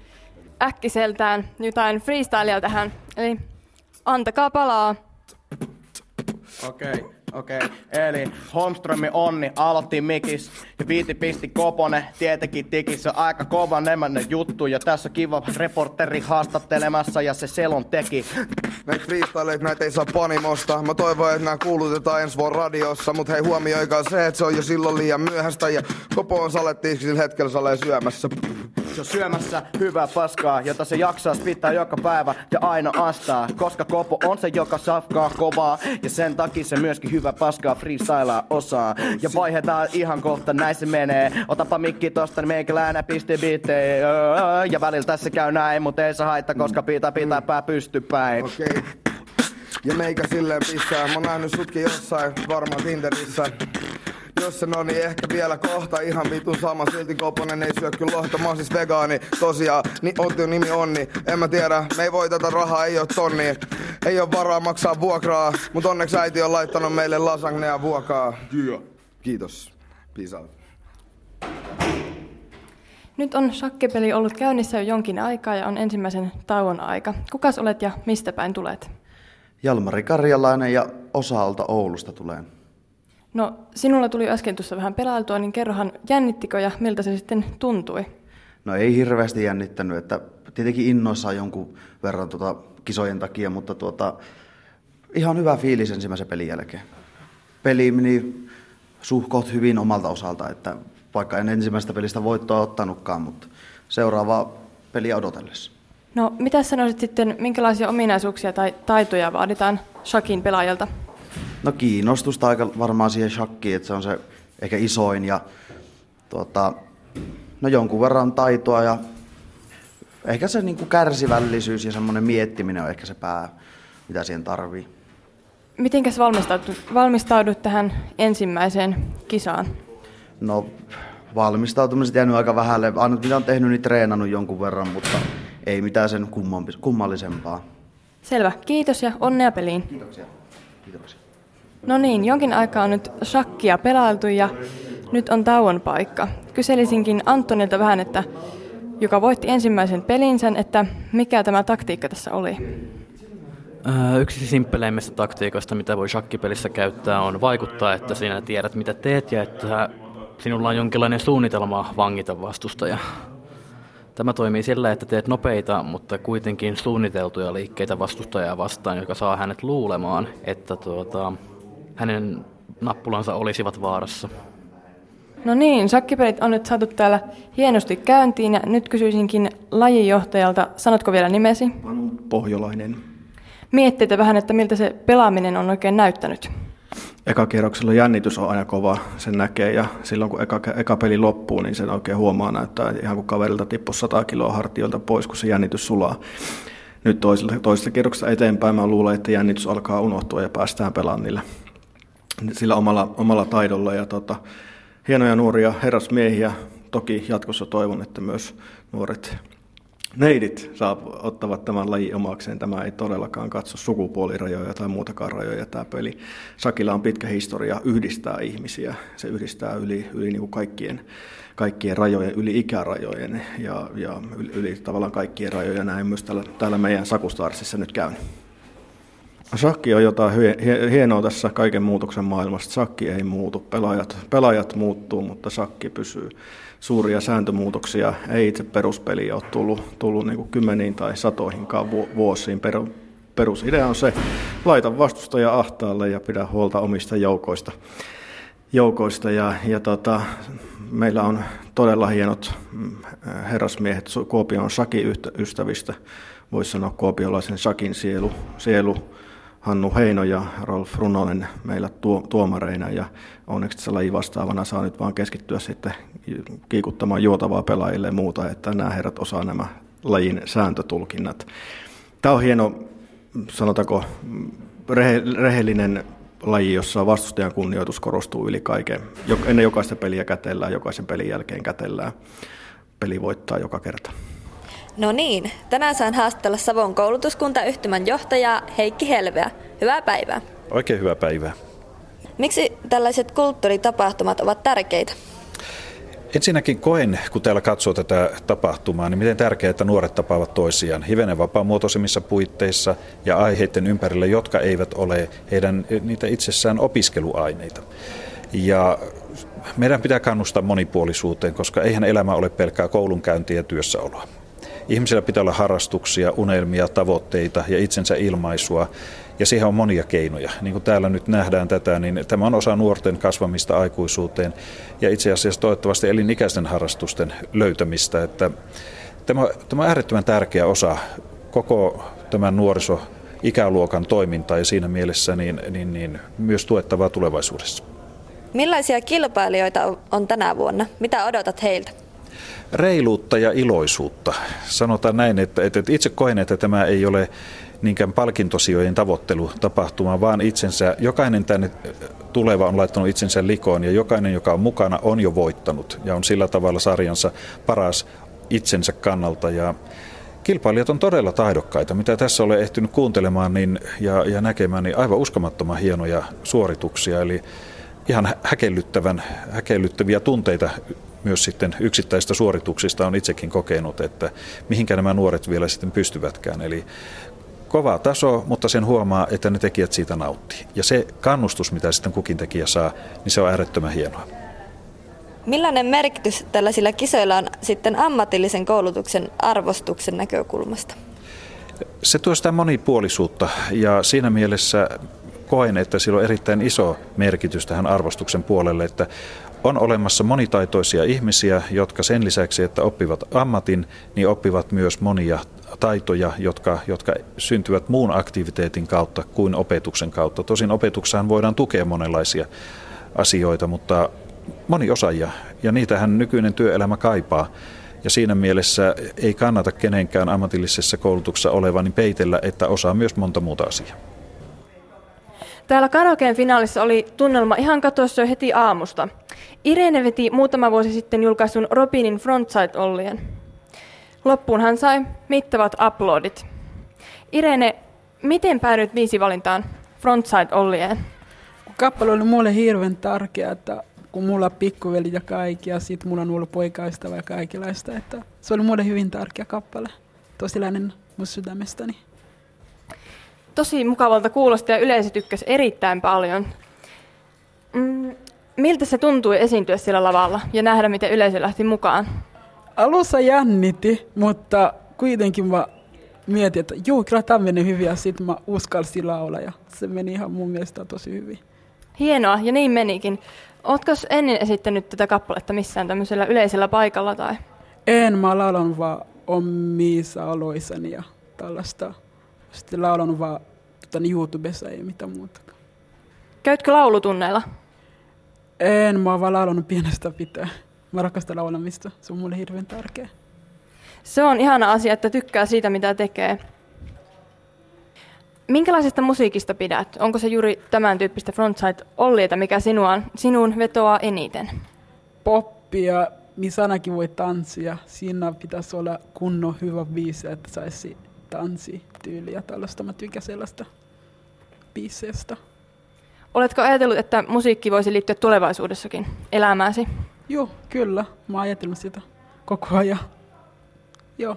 E: äkkiseltään jotain freestylea tähän. Eli antakaa palaa.
G: Okei. Okay. Okei, okay. eli Holmströmi Onni aloitti mikis ja viiti pisti Kopone, tietenkin tikis on aika kova nemänen juttu ja tässä kiva reporteri haastattelemassa ja se selon teki.
H: Näitä freestyleita näitä ei saa panimosta. Mä toivon, että nämä kuulutetaan ensi vuonna radiossa, mut hei huomioikaa se, että se on jo silloin liian myöhäistä ja Kopo on salettiin sillä hetkellä salee syömässä.
G: Se on syömässä hyvää paskaa, jota se jaksaa pitää joka päivä ja aina astaa. Koska kopo on se, joka safkaa kovaa. Ja sen takia se myöskin hyvä paskaa freestylaa osaa. Ja vaihdetaan ihan kohta, näin se menee. Otapa mikki tosta, niin meikäläänä pisti biittei. Ja välillä tässä käy näin, mutta ei se haittaa, koska pitää pitää pää pystypäin.
H: Okay. Ja meikä silleen pissää. Mä oon nähnyt sutkin jossain, varmaan Tinderissä. Jos se no niin ehkä vielä kohta ihan vitun sama Silti Koponen ei syö kyllä lohta Mä oon siis vegaani tosiaan Niin Oution nimi Onni En mä tiedä Me ei voi tätä rahaa Ei oo tonni Ei oo varaa maksaa vuokraa Mut onneksi äiti on laittanut meille lasagnea vuokaa yeah. Kiitos Peace out.
E: Nyt on shakkipeli ollut käynnissä jo jonkin aikaa ja on ensimmäisen tauon aika. Kukas olet ja mistä päin tulet?
I: Jalmari Karjalainen ja osa-alta Oulusta tulee.
E: No, sinulla tuli äsken tuossa vähän pelailtua, niin kerrohan, jännittikö ja miltä se sitten tuntui?
I: No ei hirveästi jännittänyt, että tietenkin innoissaan jonkun verran tuota kisojen takia, mutta tuota, ihan hyvä fiilis ensimmäisen pelin jälkeen. Peli meni suhkot hyvin omalta osalta, että vaikka en ensimmäistä pelistä voittoa ottanutkaan, mutta seuraavaa peliä odotellessa.
E: No, mitä sanoisit sitten, minkälaisia ominaisuuksia tai taitoja vaaditaan shakin pelaajalta?
I: No kiinnostusta aika varmaan siihen shakkiin, että se on se ehkä isoin ja tuota, no jonkun verran taitoa ja ehkä se niin kuin kärsivällisyys ja semmoinen miettiminen on ehkä se pää, mitä siihen tarvii.
E: Mitenkäs valmistaudut, valmistaudut tähän ensimmäiseen kisaan?
I: No valmistautumiset jäänyt aika vähälle. Ainut mitä on tehnyt, niin treenannut jonkun verran, mutta ei mitään sen kummallisempaa.
E: Selvä. Kiitos ja onnea peliin.
I: Kiitoksia. Kiitoksia.
E: No niin, jonkin aikaa on nyt shakkia pelailtu ja nyt on tauon paikka. Kyselisinkin Antonilta vähän, että joka voitti ensimmäisen pelinsä, että mikä tämä taktiikka tässä oli?
J: Yksi simppeleimmistä taktiikoista, mitä voi shakkipelissä käyttää, on vaikuttaa, että sinä tiedät, mitä teet ja että sinulla on jonkinlainen suunnitelma vangita vastustaja. Tämä toimii sillä, että teet nopeita, mutta kuitenkin suunniteltuja liikkeitä vastustajaa vastaan, joka saa hänet luulemaan, että tuota, hänen nappulansa olisivat vaarassa.
E: No niin, sakkipelit on nyt saatu täällä hienosti käyntiin ja nyt kysyisinkin lajinjohtajalta, sanotko vielä nimesi?
K: Panu Pohjolainen.
E: Mietteitä vähän, että miltä se pelaaminen on oikein näyttänyt.
K: Eka kierroksella jännitys on aina kova, sen näkee ja silloin kun eka, eka peli loppuu, niin sen oikein huomaa näyttää ihan kuin kaverilta tippuu 100 kiloa hartiolta pois, kun se jännitys sulaa. Nyt toisesta, toisesta kierroksesta eteenpäin mä luulen, että jännitys alkaa unohtua ja päästään pelaamaan niillä sillä omalla, omalla taidolla. Ja tota, hienoja nuoria herrasmiehiä. Toki jatkossa toivon, että myös nuoret neidit saa, ottavat tämän lajin omakseen. Tämä ei todellakaan katso sukupuolirajoja tai muutakaan rajoja tämä peli. Sakilla on pitkä historia yhdistää ihmisia. Se yhdistää yli, yli niin kuin kaikkien, kaikkien rajojen, yli ikärajojen ja, ja yli, yli tavallaan kaikkien rajojen. Näin myös täällä, täällä meidän Sakustarsissa nyt käynyt. Sakki on jotain hienoa tässä kaiken muutoksen maailmassa. Sakki ei muutu, pelaajat, pelaajat muuttuu, mutta sakki pysyy. Suuria sääntömuutoksia ei itse peruspeliä ole tullut, tullut niin kuin kymmeniin tai satoihinkaan vuosiin. Perusidea on se, laita vastustaja ahtaalle ja pidä huolta omista joukoista. joukoista ja, ja tota, meillä on todella hienot mm, herrasmiehet Kuopion Saki-ystävistä. Voisi sanoa kuopiolaisen Sakin sielu, sielu Hannu Heino ja Rolf Runonen meillä tuo, tuomareina ja onneksi se laji vastaavana saa nyt vaan keskittyä sitten kiikuttamaan juotavaa pelaajille ja muuta, että nämä herrat osaa nämä lajin sääntötulkinnat. Tämä on hieno, sanotaanko, rehe, rehellinen laji, jossa vastustajan kunnioitus korostuu yli kaiken. Ennen jokaista peliä kätellään, jokaisen pelin jälkeen kätellään. Peli voittaa joka kerta.
L: No niin, tänään saan haastatella Savon koulutuskuntayhtymän johtajaa Heikki Helveä. Hyvää päivää.
M: Oikein hyvää päivää.
L: Miksi tällaiset kulttuuritapahtumat ovat tärkeitä?
M: Ensinnäkin koen, kun täällä katsoo tätä tapahtumaa, niin miten tärkeää, että nuoret tapaavat toisiaan hivenen vapaamuotoisemmissa puitteissa ja aiheiden ympärillä, jotka eivät ole heidän niitä itsessään opiskeluaineita. Ja meidän pitää kannustaa monipuolisuuteen, koska eihän elämä ole pelkkää koulunkäyntiä ja työssäoloa. Ihmisillä pitää olla harrastuksia, unelmia, tavoitteita ja itsensä ilmaisua. Ja siihen on monia keinoja. Niin kuin täällä nyt nähdään tätä, niin tämä on osa nuorten kasvamista aikuisuuteen ja itse asiassa toivottavasti elinikäisten harrastusten löytämistä. Että tämä, tämä on äärettömän tärkeä osa koko tämän nuoriso ikäluokan toimintaa ja siinä mielessä niin, niin, niin myös tuettavaa tulevaisuudessa.
L: Millaisia kilpailijoita on tänä vuonna? Mitä odotat heiltä?
M: Reiluutta ja iloisuutta. Sanotaan näin, että, että itse koen, että tämä ei ole niinkään palkintosijojen tavoittelu tapahtuma, vaan itsensä, jokainen tänne tuleva on laittanut itsensä likoon ja jokainen, joka on mukana, on jo voittanut ja on sillä tavalla sarjansa paras itsensä kannalta. Ja kilpailijat on todella taidokkaita. Mitä tässä olen ehtinyt kuuntelemaan niin, ja, ja näkemään, niin aivan uskomattoman hienoja suorituksia. Eli ihan häkellyttävän, häkellyttäviä tunteita myös sitten yksittäisistä suorituksista on itsekin kokenut, että mihinkä nämä nuoret vielä sitten pystyvätkään. Eli kova taso, mutta sen huomaa, että ne tekijät siitä nauttii. Ja se kannustus, mitä sitten kukin tekijä saa, niin se on äärettömän hienoa.
L: Millainen merkitys tällaisilla kisoilla on sitten ammatillisen koulutuksen arvostuksen näkökulmasta?
M: Se tuo sitä monipuolisuutta ja siinä mielessä koen, että sillä on erittäin iso merkitys tähän arvostuksen puolelle, että on olemassa monitaitoisia ihmisiä, jotka sen lisäksi, että oppivat ammatin, niin oppivat myös monia taitoja, jotka, jotka syntyvät muun aktiviteetin kautta kuin opetuksen kautta. Tosin opetuksessahan voidaan tukea monenlaisia asioita, mutta moni osaajia, ja niitähän nykyinen työelämä kaipaa. Ja siinä mielessä ei kannata kenenkään ammatillisessa koulutuksessa olevan niin peitellä, että osaa myös monta muuta asiaa.
E: Täällä karaokeen finaalissa oli tunnelma ihan katossa jo heti aamusta. Irene veti muutama vuosi sitten julkaistun Robinin Frontside Ollien. Loppuun hän sai mittavat uploadit. Irene, miten päädyit viisivalintaan Frontside Ollien?
N: Kappale oli mulle hirveän tärkeä, että kun mulla on pikkuveli ja kaikki, ja sitten mulla on ollut poikaystävä ja kaikenlaista, että se oli mulle hyvin tärkeä kappale. Tosi lännen mun sydämestäni.
E: Tosi mukavalta kuulosti ja yleisö tykkäsi erittäin paljon. Mm, miltä se tuntui esiintyä sillä lavalla ja nähdä, miten yleisö lähti mukaan?
N: Alussa jännitti, mutta kuitenkin mä mietin, että joo, kyllä tämä meni hyvin ja sitten mä uskalsin laulaa ja se meni ihan mun mielestä tosi hyvin.
E: Hienoa, ja niin menikin. Ootko ennen esittänyt tätä kappaletta missään tämmöisellä yleisellä paikalla? Tai?
N: En, mä laulan vaan omissa aloissani ja tällaista. Sitten laulan vaan tota, YouTubessa ei mitään muuta.
E: Käytkö laulutunneilla?
N: En, mä oon vaan laulanut pienestä pitää. Mä rakastan laulamista, se on mulle hirveän tärkeä.
E: Se on ihana asia, että tykkää siitä, mitä tekee. Minkälaisesta musiikista pidät? Onko se juuri tämän tyyppistä frontside olliita, mikä sinua, sinun vetoaa eniten?
N: Poppia, missä ainakin voi tanssia. Siinä pitäisi olla kunnon hyvä biisi, että saisi tanssityyliä. Tällaista mä tykkään sellaista biisestä.
E: Oletko ajatellut, että musiikki voisi liittyä tulevaisuudessakin elämääsi?
N: Joo, kyllä. Mä oon ajatellut sitä koko ajan. Joo.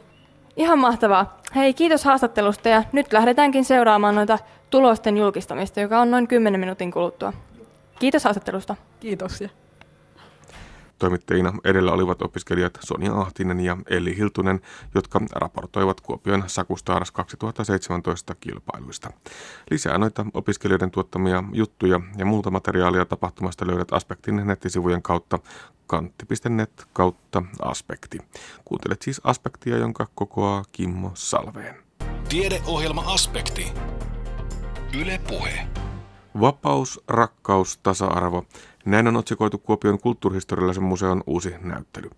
E: Ihan mahtavaa. Hei, kiitos haastattelusta ja nyt lähdetäänkin seuraamaan noita tulosten julkistamista, joka on noin 10 minuutin kuluttua. Kiitos haastattelusta.
N: Kiitos.
B: Toimittajina edellä olivat opiskelijat Sonja Ahtinen ja Elli Hiltunen, jotka raportoivat Kuopion Sakustaaras 2017 kilpailuista. Lisää noita opiskelijoiden tuottamia juttuja ja muuta materiaalia tapahtumasta löydät Aspektin nettisivujen kautta kantti.net kautta aspekti. Kuuntelet siis aspektia, jonka kokoaa Kimmo Salveen.
A: Tiedeohjelma Aspekti. Yle Puhe.
B: Vapaus, rakkaus, tasa-arvo. Näin on otsikoitu Kuopion kulttuurihistoriallisen museon uusi näyttely.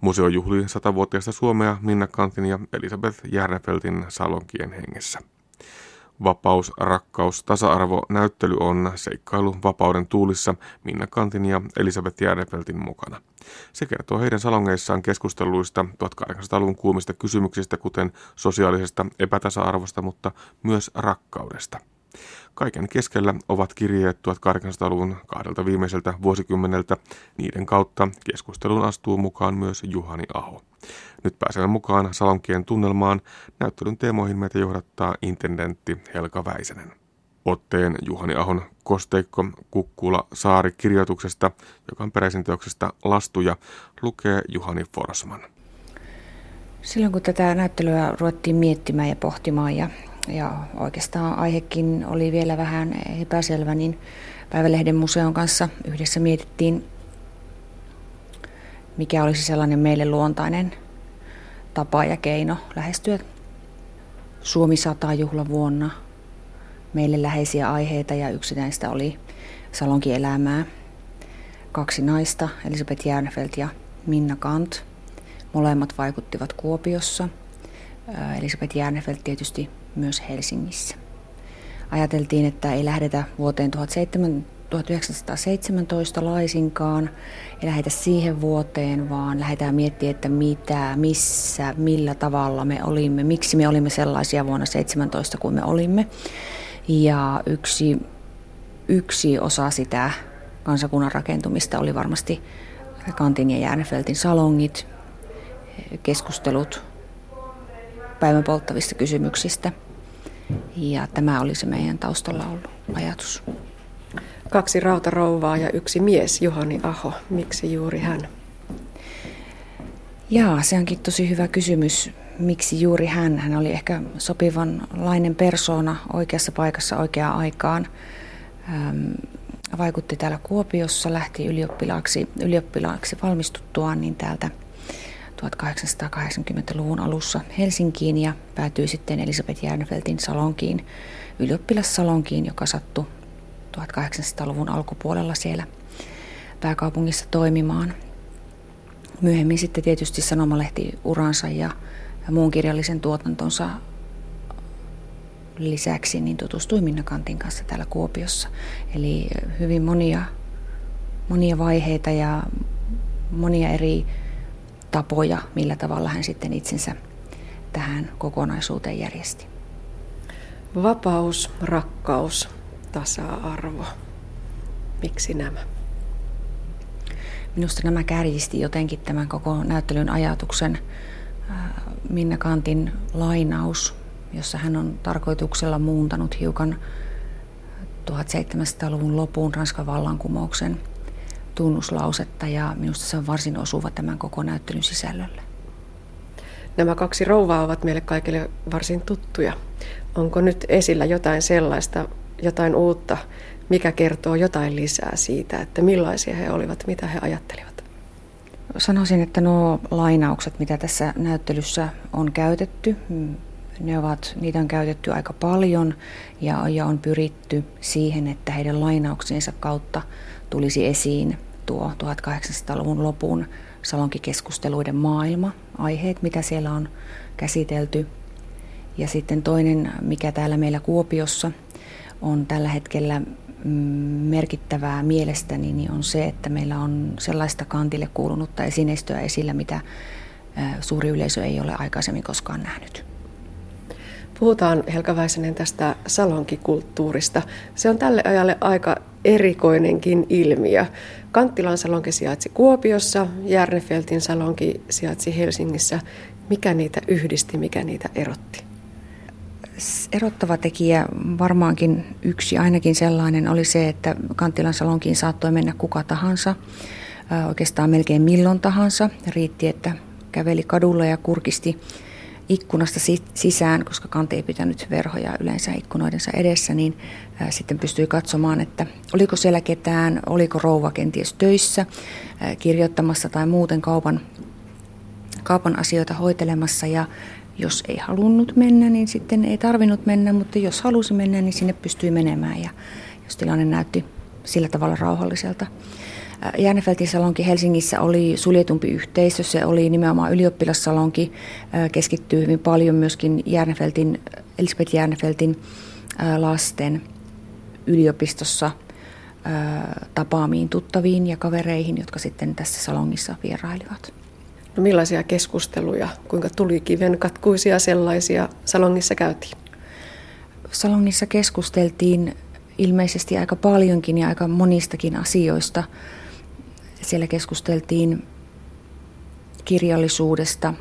B: Museo juhlii satavuotiaista Suomea Minna Kantin ja Elisabeth Järnefeltin salonkien hengessä. Vapaus, rakkaus, tasa-arvo näyttely on seikkailu vapauden tuulissa Minna Kantin ja Elisabeth Järnefeltin mukana. Se kertoo heidän salongeissaan keskusteluista 1800-luvun kuumista kysymyksistä, kuten sosiaalisesta epätasa-arvosta, mutta myös rakkaudesta. Kaiken keskellä ovat kirjeet 1800-luvun kahdelta viimeiseltä vuosikymmeneltä. Niiden kautta keskusteluun astuu mukaan myös Juhani Aho. Nyt pääsemme mukaan Salonkien tunnelmaan. Näyttelyn teemoihin meitä johdattaa intendentti Helka Väisänen. Otteen Juhani Ahon Kosteikko Kukkula Saari kirjoituksesta, joka on peräisin teoksesta Lastuja, lukee Juhani Forsman.
O: Silloin kun tätä näyttelyä ruvettiin miettimään ja pohtimaan ja ja oikeastaan aihekin oli vielä vähän epäselvä, niin Päivälehden museon kanssa yhdessä mietittiin, mikä olisi sellainen meille luontainen tapa ja keino lähestyä Suomi 100 juhlavuonna meille läheisiä aiheita ja yksi näistä oli Salonkin elämää. Kaksi naista, Elisabeth Järnfeldt ja Minna Kant. Molemmat vaikuttivat Kuopiossa. Elisabeth Järnfeldt tietysti myös Helsingissä. Ajateltiin, että ei lähdetä vuoteen 1917 laisinkaan, ei lähdetä siihen vuoteen, vaan lähdetään miettimään, että mitä, missä, millä tavalla me olimme, miksi me olimme sellaisia vuonna 17 kuin me olimme. Ja yksi, yksi osa sitä kansakunnan rakentumista oli varmasti Kantin ja Järnefeltin salongit, keskustelut päivän polttavista kysymyksistä. Ja tämä oli se meidän taustalla ollut ajatus.
D: Kaksi rautarouvaa ja yksi mies, Juhani Aho. Miksi juuri hän?
O: Jaa, se onkin tosi hyvä kysymys. Miksi juuri hän? Hän oli ehkä sopivanlainen persoona oikeassa paikassa oikeaan aikaan. Ähm, vaikutti täällä Kuopiossa, lähti ylioppilaaksi, ylioppilaaksi valmistuttuaan niin täältä 1880-luvun alussa Helsinkiin ja päätyi sitten Elisabeth Järnfeltin salonkiin, ylioppilassalonkiin, joka sattui 1800-luvun alkupuolella siellä pääkaupungissa toimimaan. Myöhemmin sitten tietysti sanomalehti uransa ja, muun kirjallisen tuotantonsa lisäksi niin tutustui Minna Kantin kanssa täällä Kuopiossa. Eli hyvin monia, monia vaiheita ja monia eri tapoja, millä tavalla hän sitten itsensä tähän kokonaisuuteen järjesti.
D: Vapaus, rakkaus, tasa-arvo. Miksi nämä?
O: Minusta nämä kärjisti jotenkin tämän koko näyttelyn ajatuksen. Äh, Minna Kantin lainaus, jossa hän on tarkoituksella muuntanut hiukan 1700-luvun lopun Ranskan vallankumouksen tunnuslausetta ja minusta se on varsin osuva tämän koko näyttelyn sisällölle.
D: Nämä kaksi rouvaa ovat meille kaikille varsin tuttuja. Onko nyt esillä jotain sellaista, jotain uutta, mikä kertoo jotain lisää siitä, että millaisia he olivat, mitä he ajattelivat?
O: Sanoisin, että nuo lainaukset, mitä tässä näyttelyssä on käytetty, ne ovat, niitä on käytetty aika paljon ja, ja on pyritty siihen, että heidän lainauksiensa kautta tulisi esiin tuo 1800-luvun lopun salonkikeskusteluiden maailma, aiheet, mitä siellä on käsitelty. Ja sitten toinen, mikä täällä meillä Kuopiossa on tällä hetkellä mm, merkittävää mielestäni, niin on se, että meillä on sellaista kantille kuulunutta esineistöä esillä, mitä suuri yleisö ei ole aikaisemmin koskaan nähnyt.
D: Puhutaan Helka Väisänen tästä salonkikulttuurista. Se on tälle ajalle aika erikoinenkin ilmiö. Kanttilan salonki sijaitsi Kuopiossa, Järnefeltin salonki sijaitsi Helsingissä. Mikä niitä yhdisti, mikä niitä erotti?
O: Erottava tekijä varmaankin yksi ainakin sellainen oli se, että Kanttilan salonkiin saattoi mennä kuka tahansa, oikeastaan melkein milloin tahansa. Riitti, että käveli kadulla ja kurkisti ikkunasta sisään, koska kante ei pitänyt verhoja yleensä ikkunoidensa edessä, niin sitten pystyi katsomaan, että oliko siellä ketään, oliko rouva kenties töissä, kirjoittamassa tai muuten kaupan, kaupan asioita hoitelemassa ja jos ei halunnut mennä, niin sitten ei tarvinnut mennä, mutta jos halusi mennä, niin sinne pystyi menemään ja jos tilanne näytti sillä tavalla rauhalliselta. Järnefeltin salonki Helsingissä oli suljetumpi yhteisö, se oli nimenomaan ylioppilassalonki, keskittyy hyvin paljon myöskin Järnefeltin, Elisabeth Järnefeltin lasten yliopistossa tapaamiin tuttaviin ja kavereihin, jotka sitten tässä salongissa vierailivat.
D: No millaisia keskusteluja, kuinka tuli kiven katkuisia sellaisia salongissa käytiin?
O: Salongissa keskusteltiin ilmeisesti aika paljonkin ja aika monistakin asioista. Siellä keskusteltiin kirjallisuudesta,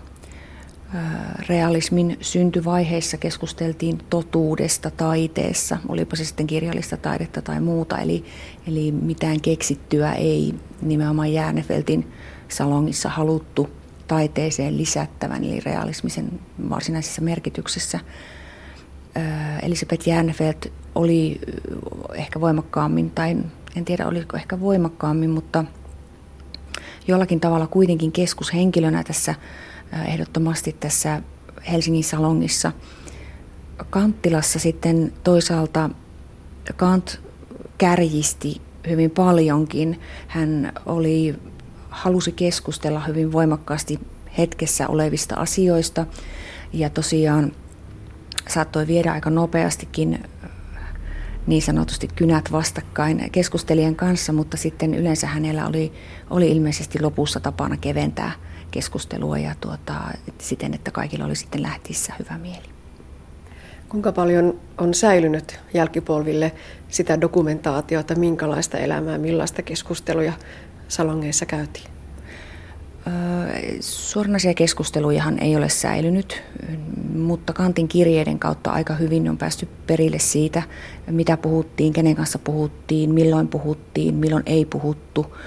O: realismin syntyvaiheissa keskusteltiin totuudesta taiteessa, olipa se sitten kirjallista taidetta tai muuta, eli, eli mitään keksittyä ei nimenomaan Järnefeltin salongissa haluttu taiteeseen lisättävän, eli realismisen varsinaisessa merkityksessä. Elisabeth Järnefelt oli ehkä voimakkaammin, tai en tiedä oliko ehkä voimakkaammin, mutta jollakin tavalla kuitenkin keskushenkilönä tässä ehdottomasti tässä Helsingin salongissa. Kanttilassa sitten toisaalta Kant kärjisti hyvin paljonkin. Hän oli, halusi keskustella hyvin voimakkaasti hetkessä olevista asioista ja tosiaan saattoi viedä aika nopeastikin niin sanotusti kynät vastakkain keskustelijan kanssa, mutta sitten yleensä hänellä oli, oli ilmeisesti lopussa tapana keventää keskustelua ja tuota, siten, että kaikilla oli sitten lähtiessä hyvä mieli.
D: Kuinka paljon on säilynyt jälkipolville sitä dokumentaatiota, minkälaista elämää, millaista keskusteluja salongeissa käytiin?
O: Suoranaisia keskustelujahan ei ole säilynyt, mutta Kantin kirjeiden kautta aika hyvin on päästy perille siitä, mitä puhuttiin, kenen kanssa puhuttiin, milloin puhuttiin, milloin ei puhuttu.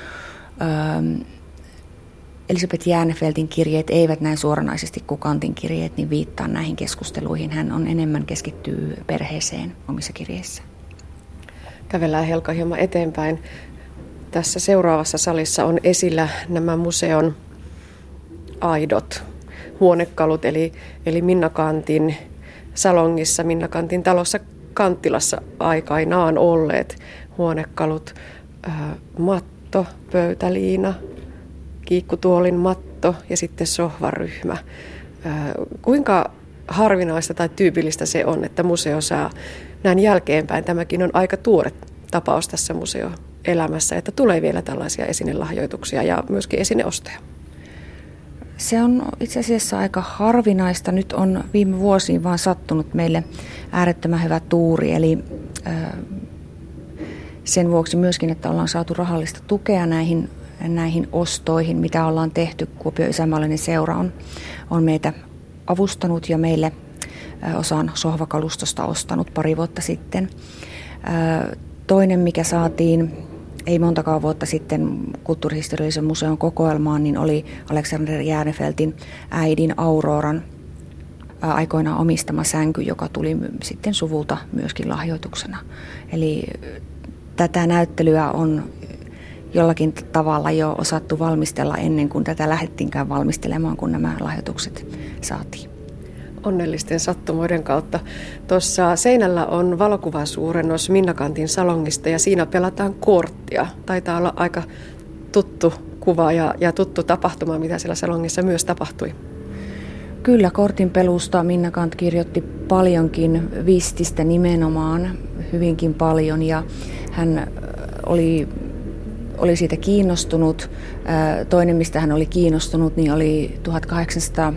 O: Elisabeth Jäänefeltin kirjeet eivät näin suoranaisesti kuin Kantin kirjeet, niin viittaa näihin keskusteluihin. Hän on enemmän keskittyy perheeseen omissa kirjeissä.
D: Kävellään Helka hieman eteenpäin. Tässä seuraavassa salissa on esillä nämä museon aidot huonekalut, eli, eli Minna Kantin salongissa, Minna Kantin talossa Kanttilassa aikainaan olleet huonekalut, matto, pöytäliina, kiikkutuolin matto ja sitten sohvaryhmä. Kuinka harvinaista tai tyypillistä se on, että museo saa näin jälkeenpäin, tämäkin on aika tuore tapaus tässä museoelämässä, että tulee vielä tällaisia esinelahjoituksia ja myöskin esineostoja.
O: Se on itse asiassa aika harvinaista. Nyt on viime vuosiin vaan sattunut meille äärettömän hyvä tuuri, eli sen vuoksi myöskin, että ollaan saatu rahallista tukea näihin, näihin ostoihin, mitä ollaan tehty. Kuopio Isämaallinen seura on, on meitä avustanut ja meille osan sohvakalustosta ostanut pari vuotta sitten. Toinen, mikä saatiin ei montakaan vuotta sitten kulttuurihistoriallisen museon kokoelmaan, niin oli Alexander Järnefeltin äidin Auroran aikoinaan omistama sänky, joka tuli sitten suvulta myöskin lahjoituksena. Eli tätä näyttelyä on jollakin tavalla jo osattu valmistella ennen kuin tätä lähdettiinkään valmistelemaan, kun nämä lahjoitukset saatiin
D: onnellisten sattumoiden kautta. Tuossa seinällä on valokuvasuurennus Minnakantin salongista ja siinä pelataan korttia. Taitaa olla aika tuttu kuva ja, ja tuttu tapahtuma, mitä siellä salongissa myös tapahtui.
O: Kyllä, kortin pelusta Minna Kant kirjoitti paljonkin, vististä nimenomaan hyvinkin paljon ja hän oli, oli siitä kiinnostunut. Toinen, mistä hän oli kiinnostunut, niin oli 1800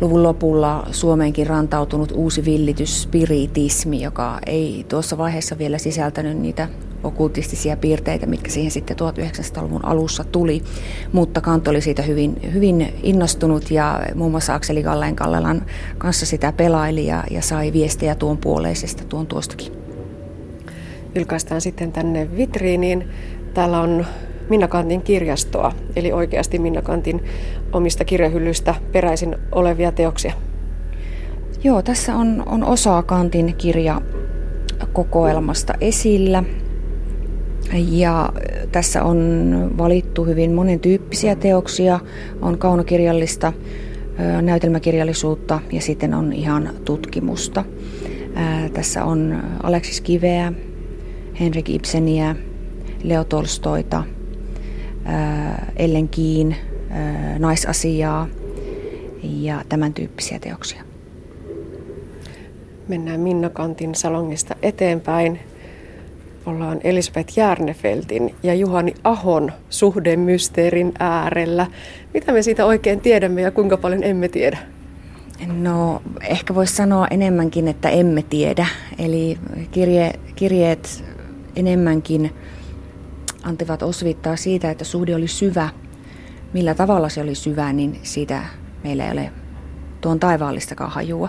O: luvun lopulla Suomeenkin rantautunut uusi villitys, spiritismi, joka ei tuossa vaiheessa vielä sisältänyt niitä okultistisia piirteitä, mitkä siihen sitten 1900-luvun alussa tuli. Mutta Kant oli siitä hyvin, hyvin innostunut ja muun muassa Akseli Galleen Kallelan kanssa sitä pelaili ja, ja sai viestejä tuon puoleisesta tuon tuostakin.
D: Ylkaistaan sitten tänne vitriiniin. Täällä on Minna Kantin kirjastoa, eli oikeasti Minna Kantin omista kirjahyllystä peräisin olevia teoksia.
O: Joo, tässä on, on osa Kantin kirjakokoelmasta esillä. Ja tässä on valittu hyvin monentyyppisiä teoksia. On kaunokirjallista, näytelmäkirjallisuutta ja sitten on ihan tutkimusta. Tässä on Aleksis Kiveä, Henrik Ibseniä, Leo Tolstoita – Ellen Kiin, naisasiaa ja tämän tyyppisiä teoksia.
D: Mennään Minna Kantin salongista eteenpäin. Ollaan Elisabeth Järnefeltin ja Juhani Ahon suhdemysteerin äärellä. Mitä me siitä oikein tiedämme ja kuinka paljon emme tiedä?
O: No ehkä voisi sanoa enemmänkin, että emme tiedä. Eli kirje, kirjeet enemmänkin antivat osvittaa siitä, että suhde oli syvä. Millä tavalla se oli syvä, niin siitä meillä ei ole tuon taivaallistakaan hajua.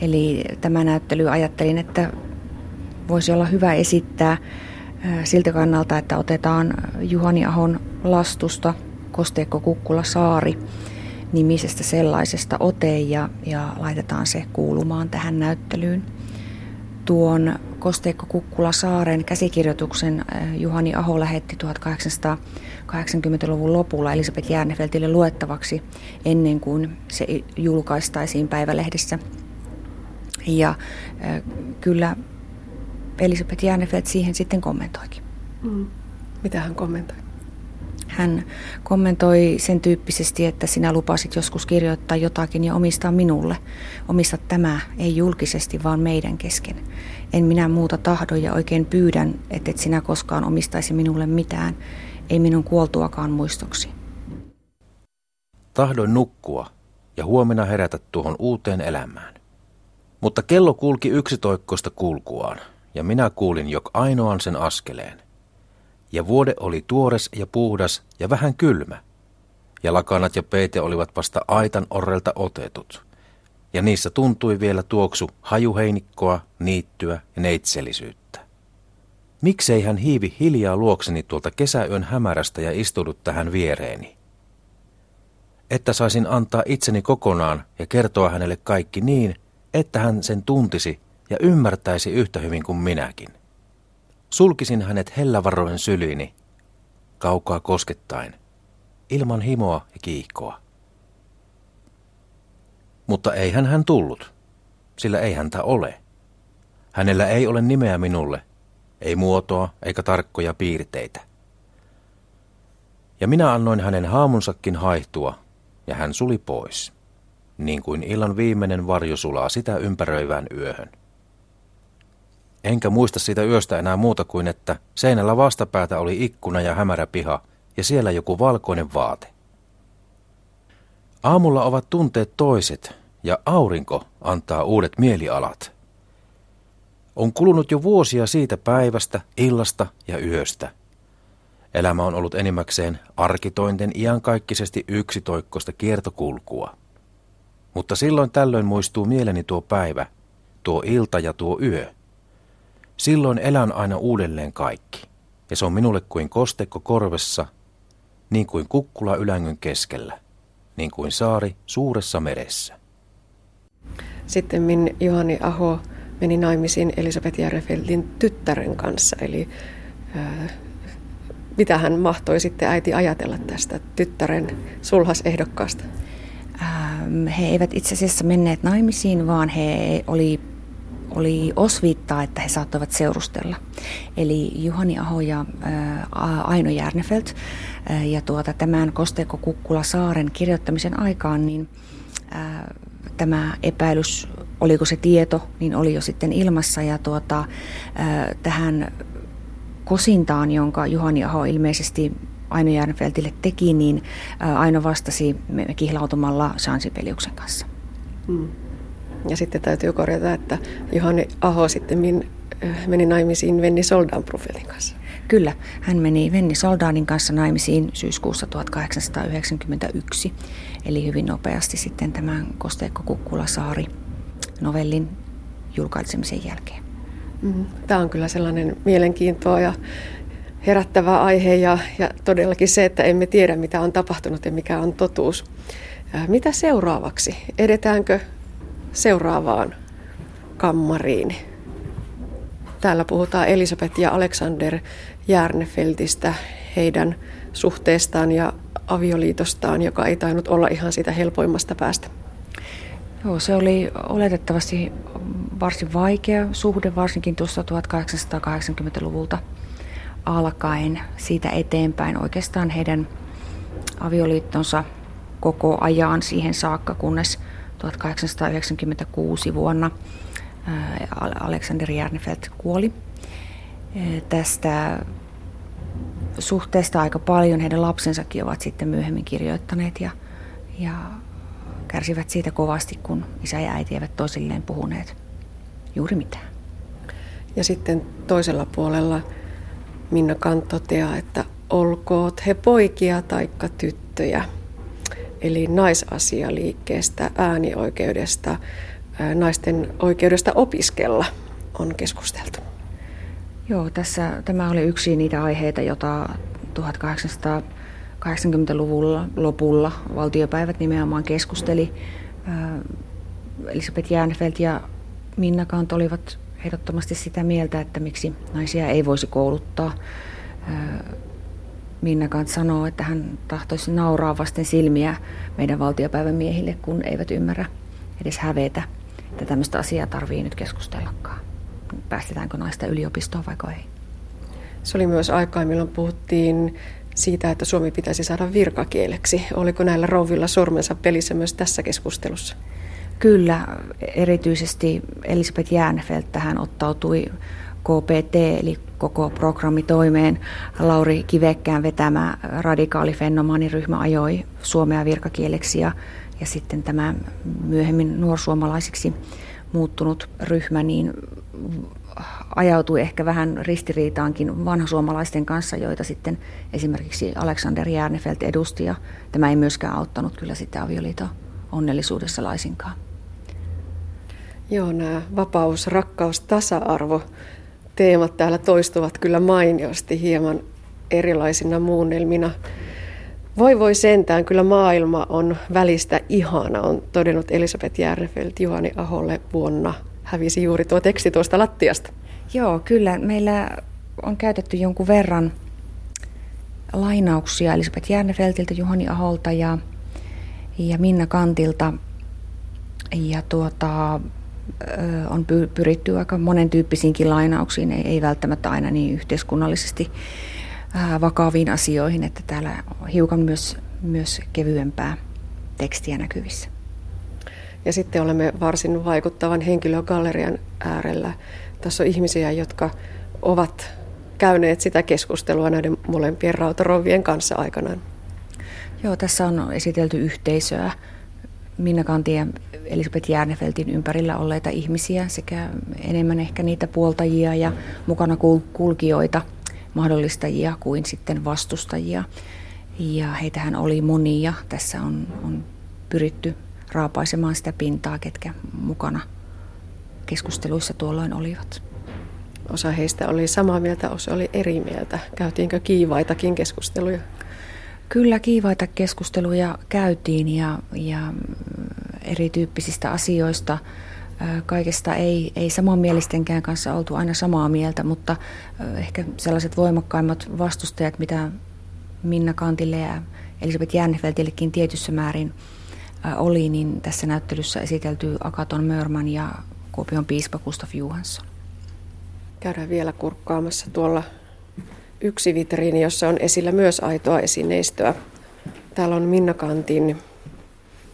O: Eli tämä näyttely ajattelin, että voisi olla hyvä esittää siltä kannalta, että otetaan Juhani Ahon lastusta Kosteekko Kukkula Saari nimisestä sellaisesta ote ja, ja laitetaan se kuulumaan tähän näyttelyyn. Tuon Kosteikko Kukkula Saaren käsikirjoituksen Juhani Aho lähetti 1880-luvun lopulla Elisabeth Järnefeltille luettavaksi ennen kuin se julkaistaisiin päivälehdessä. Ja kyllä Elisabeth Järnefelt siihen sitten kommentoikin.
D: Mm. Mitä hän kommentoi?
O: Hän kommentoi sen tyyppisesti, että sinä lupasit joskus kirjoittaa jotakin ja omistaa minulle. Omista tämä, ei julkisesti, vaan meidän kesken. En minä muuta tahdo ja oikein pyydän, että et sinä koskaan omistaisi minulle mitään, ei minun kuoltuakaan muistoksi.
P: Tahdoin nukkua ja huomenna herätä tuohon uuteen elämään. Mutta kello kulki yksitoikkoista kulkuaan, ja minä kuulin jok ainoan sen askeleen – ja vuode oli tuores ja puhdas ja vähän kylmä. Ja lakanat ja peite olivat vasta aitan orrelta otetut. Ja niissä tuntui vielä tuoksu hajuheinikkoa, niittyä ja neitsellisyyttä. Miksei hän hiivi hiljaa luokseni tuolta kesäyön hämärästä ja istudut tähän viereeni? Että saisin antaa itseni kokonaan ja kertoa hänelle kaikki niin, että hän sen tuntisi ja ymmärtäisi yhtä hyvin kuin minäkin. Sulkisin hänet hellävaroen syliini, kaukaa koskettain, ilman himoa ja kiihkoa. Mutta eihän hän tullut, sillä ei häntä ole. Hänellä ei ole nimeä minulle, ei muotoa eikä tarkkoja piirteitä. Ja minä annoin hänen haamunsakin haihtua, ja hän suli pois, niin kuin illan viimeinen varjo sulaa sitä ympäröivään yöhön. Enkä muista siitä yöstä enää muuta kuin, että seinällä vastapäätä oli ikkuna ja hämärä piha ja siellä joku valkoinen vaate. Aamulla ovat tunteet toiset ja aurinko antaa uudet mielialat. On kulunut jo vuosia siitä päivästä, illasta ja yöstä. Elämä on ollut enimmäkseen arkitointen iankaikkisesti yksitoikkoista kiertokulkua. Mutta silloin tällöin muistuu mieleni tuo päivä, tuo ilta ja tuo yö – Silloin elän aina uudelleen kaikki, ja se on minulle kuin kostekko korvessa, niin kuin kukkula ylängön keskellä, niin kuin saari suuressa meressä.
D: Sitten min Juhani Aho meni naimisiin Elisabeth Järrefeltin tyttären kanssa, eli äh, mitä hän mahtoi sitten äiti ajatella tästä tyttären sulhasehdokkaasta?
O: Ähm, he eivät itse asiassa menneet naimisiin, vaan he oli oli osviittaa, että he saattoivat seurustella. Eli Juhani Aho ja Aino Järnefelt ja tuota, tämän Kosteeko Kukkula Saaren kirjoittamisen aikaan, niin tämä epäilys, oliko se tieto, niin oli jo sitten ilmassa ja tuota, tähän kosintaan, jonka Juhani Aho ilmeisesti Aino Järnfeltille teki, niin Aino vastasi kihlautumalla Sansipeliuksen kanssa.
D: Hmm. Ja sitten täytyy korjata, että Juhani Aho sitten äh, meni naimisiin Venni Soldaan profilin kanssa.
O: Kyllä, hän meni Venni Soldaanin kanssa naimisiin syyskuussa 1891, eli hyvin nopeasti sitten tämän Kosteikko Kukkula Saari novellin julkaisemisen jälkeen.
D: Mm-hmm. Tämä on kyllä sellainen mielenkiintoa ja herättävä aihe ja, ja todellakin se, että emme tiedä mitä on tapahtunut ja mikä on totuus. Äh, mitä seuraavaksi? Edetäänkö seuraavaan kammariin. Täällä puhutaan Elisabeth ja Alexander Järnefeltistä, heidän suhteestaan ja avioliitostaan, joka ei tainnut olla ihan siitä helpoimmasta päästä.
O: Joo, se oli oletettavasti varsin vaikea suhde, varsinkin tuossa 1880-luvulta alkaen siitä eteenpäin. Oikeastaan heidän avioliittonsa koko ajan siihen saakka, kunnes 1896 vuonna Alexander Järnefelt kuoli. Tästä suhteesta aika paljon heidän lapsensakin ovat sitten myöhemmin kirjoittaneet ja, ja kärsivät siitä kovasti, kun isä ja äiti eivät toisilleen puhuneet juuri mitään.
D: Ja sitten toisella puolella Minna Kant toteaa, että olkoot he poikia taikka tyttöjä – eli naisasialiikkeestä, äänioikeudesta, naisten oikeudesta opiskella on keskusteltu.
O: Joo, tässä tämä oli yksi niitä aiheita, jota 1880-luvulla lopulla valtiopäivät nimenomaan keskusteli. Elisabeth Jernfeldt ja Minna Kant olivat ehdottomasti sitä mieltä, että miksi naisia ei voisi kouluttaa. Minna Kant sanoo, että hän tahtoisi nauraa vasten silmiä meidän valtiopäivän miehille, kun eivät ymmärrä edes hävetä, että tämmöistä asiaa tarvii nyt keskustellakaan. Päästetäänkö naista yliopistoon vai ei?
D: Se oli myös aikaa, milloin puhuttiin siitä, että Suomi pitäisi saada virkakieleksi. Oliko näillä rouvilla sormensa pelissä myös tässä keskustelussa?
O: Kyllä, erityisesti Elisabeth Jäänefelt tähän ottautui KPT, eli koko programmi toimeen. Lauri Kivekkään vetämä radikaali fenomaaniryhmä ajoi suomea virkakieleksi ja, ja sitten tämä myöhemmin nuorsuomalaisiksi muuttunut ryhmä niin ajautui ehkä vähän ristiriitaankin vanhasuomalaisten kanssa, joita sitten esimerkiksi Alexander Järnefelt edusti ja tämä ei myöskään auttanut kyllä sitten avioliiton onnellisuudessa laisinkaan.
D: Joo, nämä vapaus, rakkaus, tasa-arvo teemat täällä toistuvat kyllä mainiosti hieman erilaisina muunnelmina. Voi voi sentään, kyllä maailma on välistä ihana, on todennut Elisabeth Järnefelt Juhani Aholle vuonna. Hävisi juuri tuo teksti tuosta lattiasta.
O: Joo, kyllä. Meillä on käytetty jonkun verran lainauksia Elisabeth Järnefeltiltä, Juhani Aholta ja, ja Minna Kantilta. Ja tuota, on pyritty aika monen tyyppisiinkin lainauksiin, ei, välttämättä aina niin yhteiskunnallisesti vakaviin asioihin, että täällä on hiukan myös, myös kevyempää tekstiä näkyvissä.
D: Ja sitten olemme varsin vaikuttavan henkilögallerian äärellä. Tässä on ihmisiä, jotka ovat käyneet sitä keskustelua näiden molempien rautarovien kanssa aikanaan.
O: Joo, tässä on esitelty yhteisöä, Minna Kanti ja Elisabeth Järnefeltin ympärillä olleita ihmisiä sekä enemmän ehkä niitä puoltajia ja mukana kulkijoita, mahdollistajia kuin sitten vastustajia. Ja heitähän oli monia. Tässä on, on pyritty raapaisemaan sitä pintaa, ketkä mukana keskusteluissa tuolloin olivat.
D: Osa heistä oli samaa mieltä, osa oli eri mieltä. Käytiinkö kiivaitakin keskusteluja?
O: Kyllä kiivaita keskusteluja käytiin ja, ja erityyppisistä asioista. Kaikesta ei, ei samanmielistenkään kanssa oltu aina samaa mieltä, mutta ehkä sellaiset voimakkaimmat vastustajat, mitä Minna Kantille ja Elisabeth Jännefeltillekin tietyssä määrin oli, niin tässä näyttelyssä esitelty Akaton Mörman ja Kuopion piispa Gustaf Johansson.
D: Käydään vielä kurkkaamassa tuolla yksi vitriini, jossa on esillä myös aitoa esineistöä. Täällä on Minna Kantin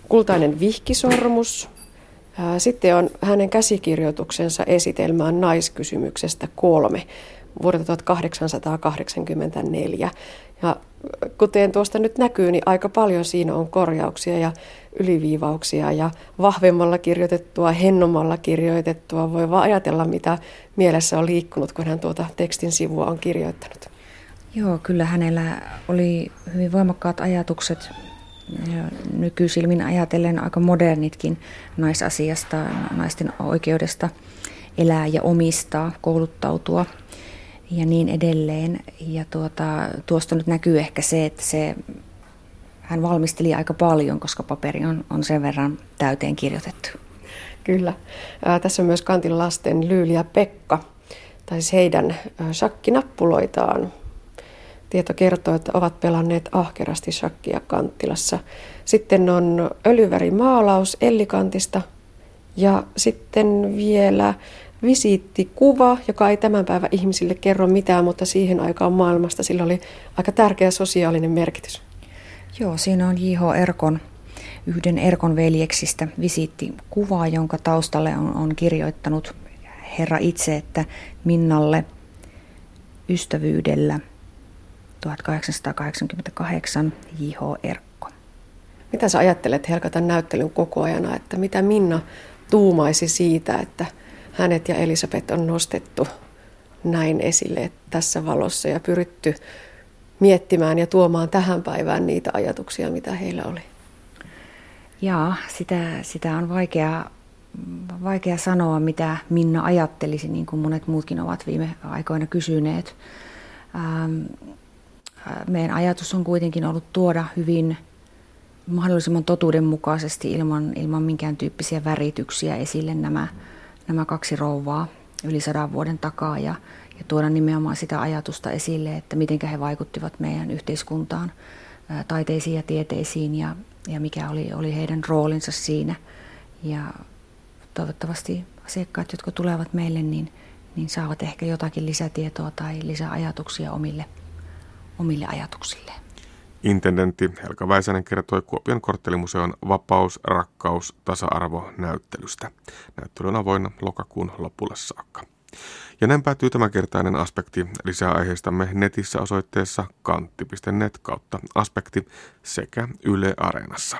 D: kultainen vihkisormus. Sitten on hänen käsikirjoituksensa esitelmään naiskysymyksestä kolme vuodelta 1884. Ja kuten tuosta nyt näkyy, niin aika paljon siinä on korjauksia ja yliviivauksia ja vahvemmalla kirjoitettua, hennomalla kirjoitettua. Voi vaan ajatella, mitä mielessä on liikkunut, kun hän tuota tekstin sivua on kirjoittanut.
O: Joo, kyllä hänellä oli hyvin voimakkaat ajatukset ja nykyisilmin ajatellen aika modernitkin naisasiasta, naisten oikeudesta elää ja omistaa, kouluttautua ja niin edelleen. Ja tuota, tuosta nyt näkyy ehkä se, että se, hän valmisteli aika paljon, koska paperi on, on sen verran täyteen kirjoitettu.
D: Kyllä. Ää, tässä on myös Kantin lasten Lyyli ja Pekka, tai siis heidän shakkinappuloitaan Tieto kertoo, että ovat pelanneet ahkerasti shakkia Kanttilassa. Sitten on öljyvärimaalaus Ellikantista ja sitten vielä visiittikuva, joka ei tämän päivän ihmisille kerro mitään, mutta siihen aikaan maailmasta sillä oli aika tärkeä sosiaalinen merkitys.
O: Joo, siinä on J.H. Erkon, yhden Erkon veljeksistä visiittikuva, jonka taustalle on, on kirjoittanut herra itse, että Minnalle ystävyydellä – 1888 J.H. Erkko.
D: Mitä sä ajattelet Helka tämän näyttelyn koko ajana, että mitä Minna tuumaisi siitä, että hänet ja Elisabeth on nostettu näin esille tässä valossa ja pyritty miettimään ja tuomaan tähän päivään niitä ajatuksia, mitä heillä oli?
O: Jaa, sitä, sitä on vaikea, vaikea sanoa, mitä Minna ajattelisi, niin kuin monet muutkin ovat viime aikoina kysyneet. Ähm, meidän ajatus on kuitenkin ollut tuoda hyvin mahdollisimman totuudenmukaisesti ilman, ilman minkään tyyppisiä värityksiä esille nämä, nämä kaksi rouvaa, yli sadan vuoden takaa ja, ja tuoda nimenomaan sitä ajatusta esille, että miten he vaikuttivat meidän yhteiskuntaan, taiteisiin ja tieteisiin ja, ja mikä oli, oli heidän roolinsa siinä. Ja toivottavasti asiakkaat, jotka tulevat meille, niin, niin saavat ehkä jotakin lisätietoa tai lisäajatuksia omille, omille ajatuksilleen.
B: Intendentti Helka Väisänen kertoi Kuopion korttelimuseon vapaus, rakkaus, tasa-arvo näyttelystä. Näyttely on avoinna lokakuun lopulle saakka. Ja näin päättyy tämänkertainen aspekti. Lisää aiheistamme netissä osoitteessa kantti.net kautta aspekti sekä Yle Areenassa.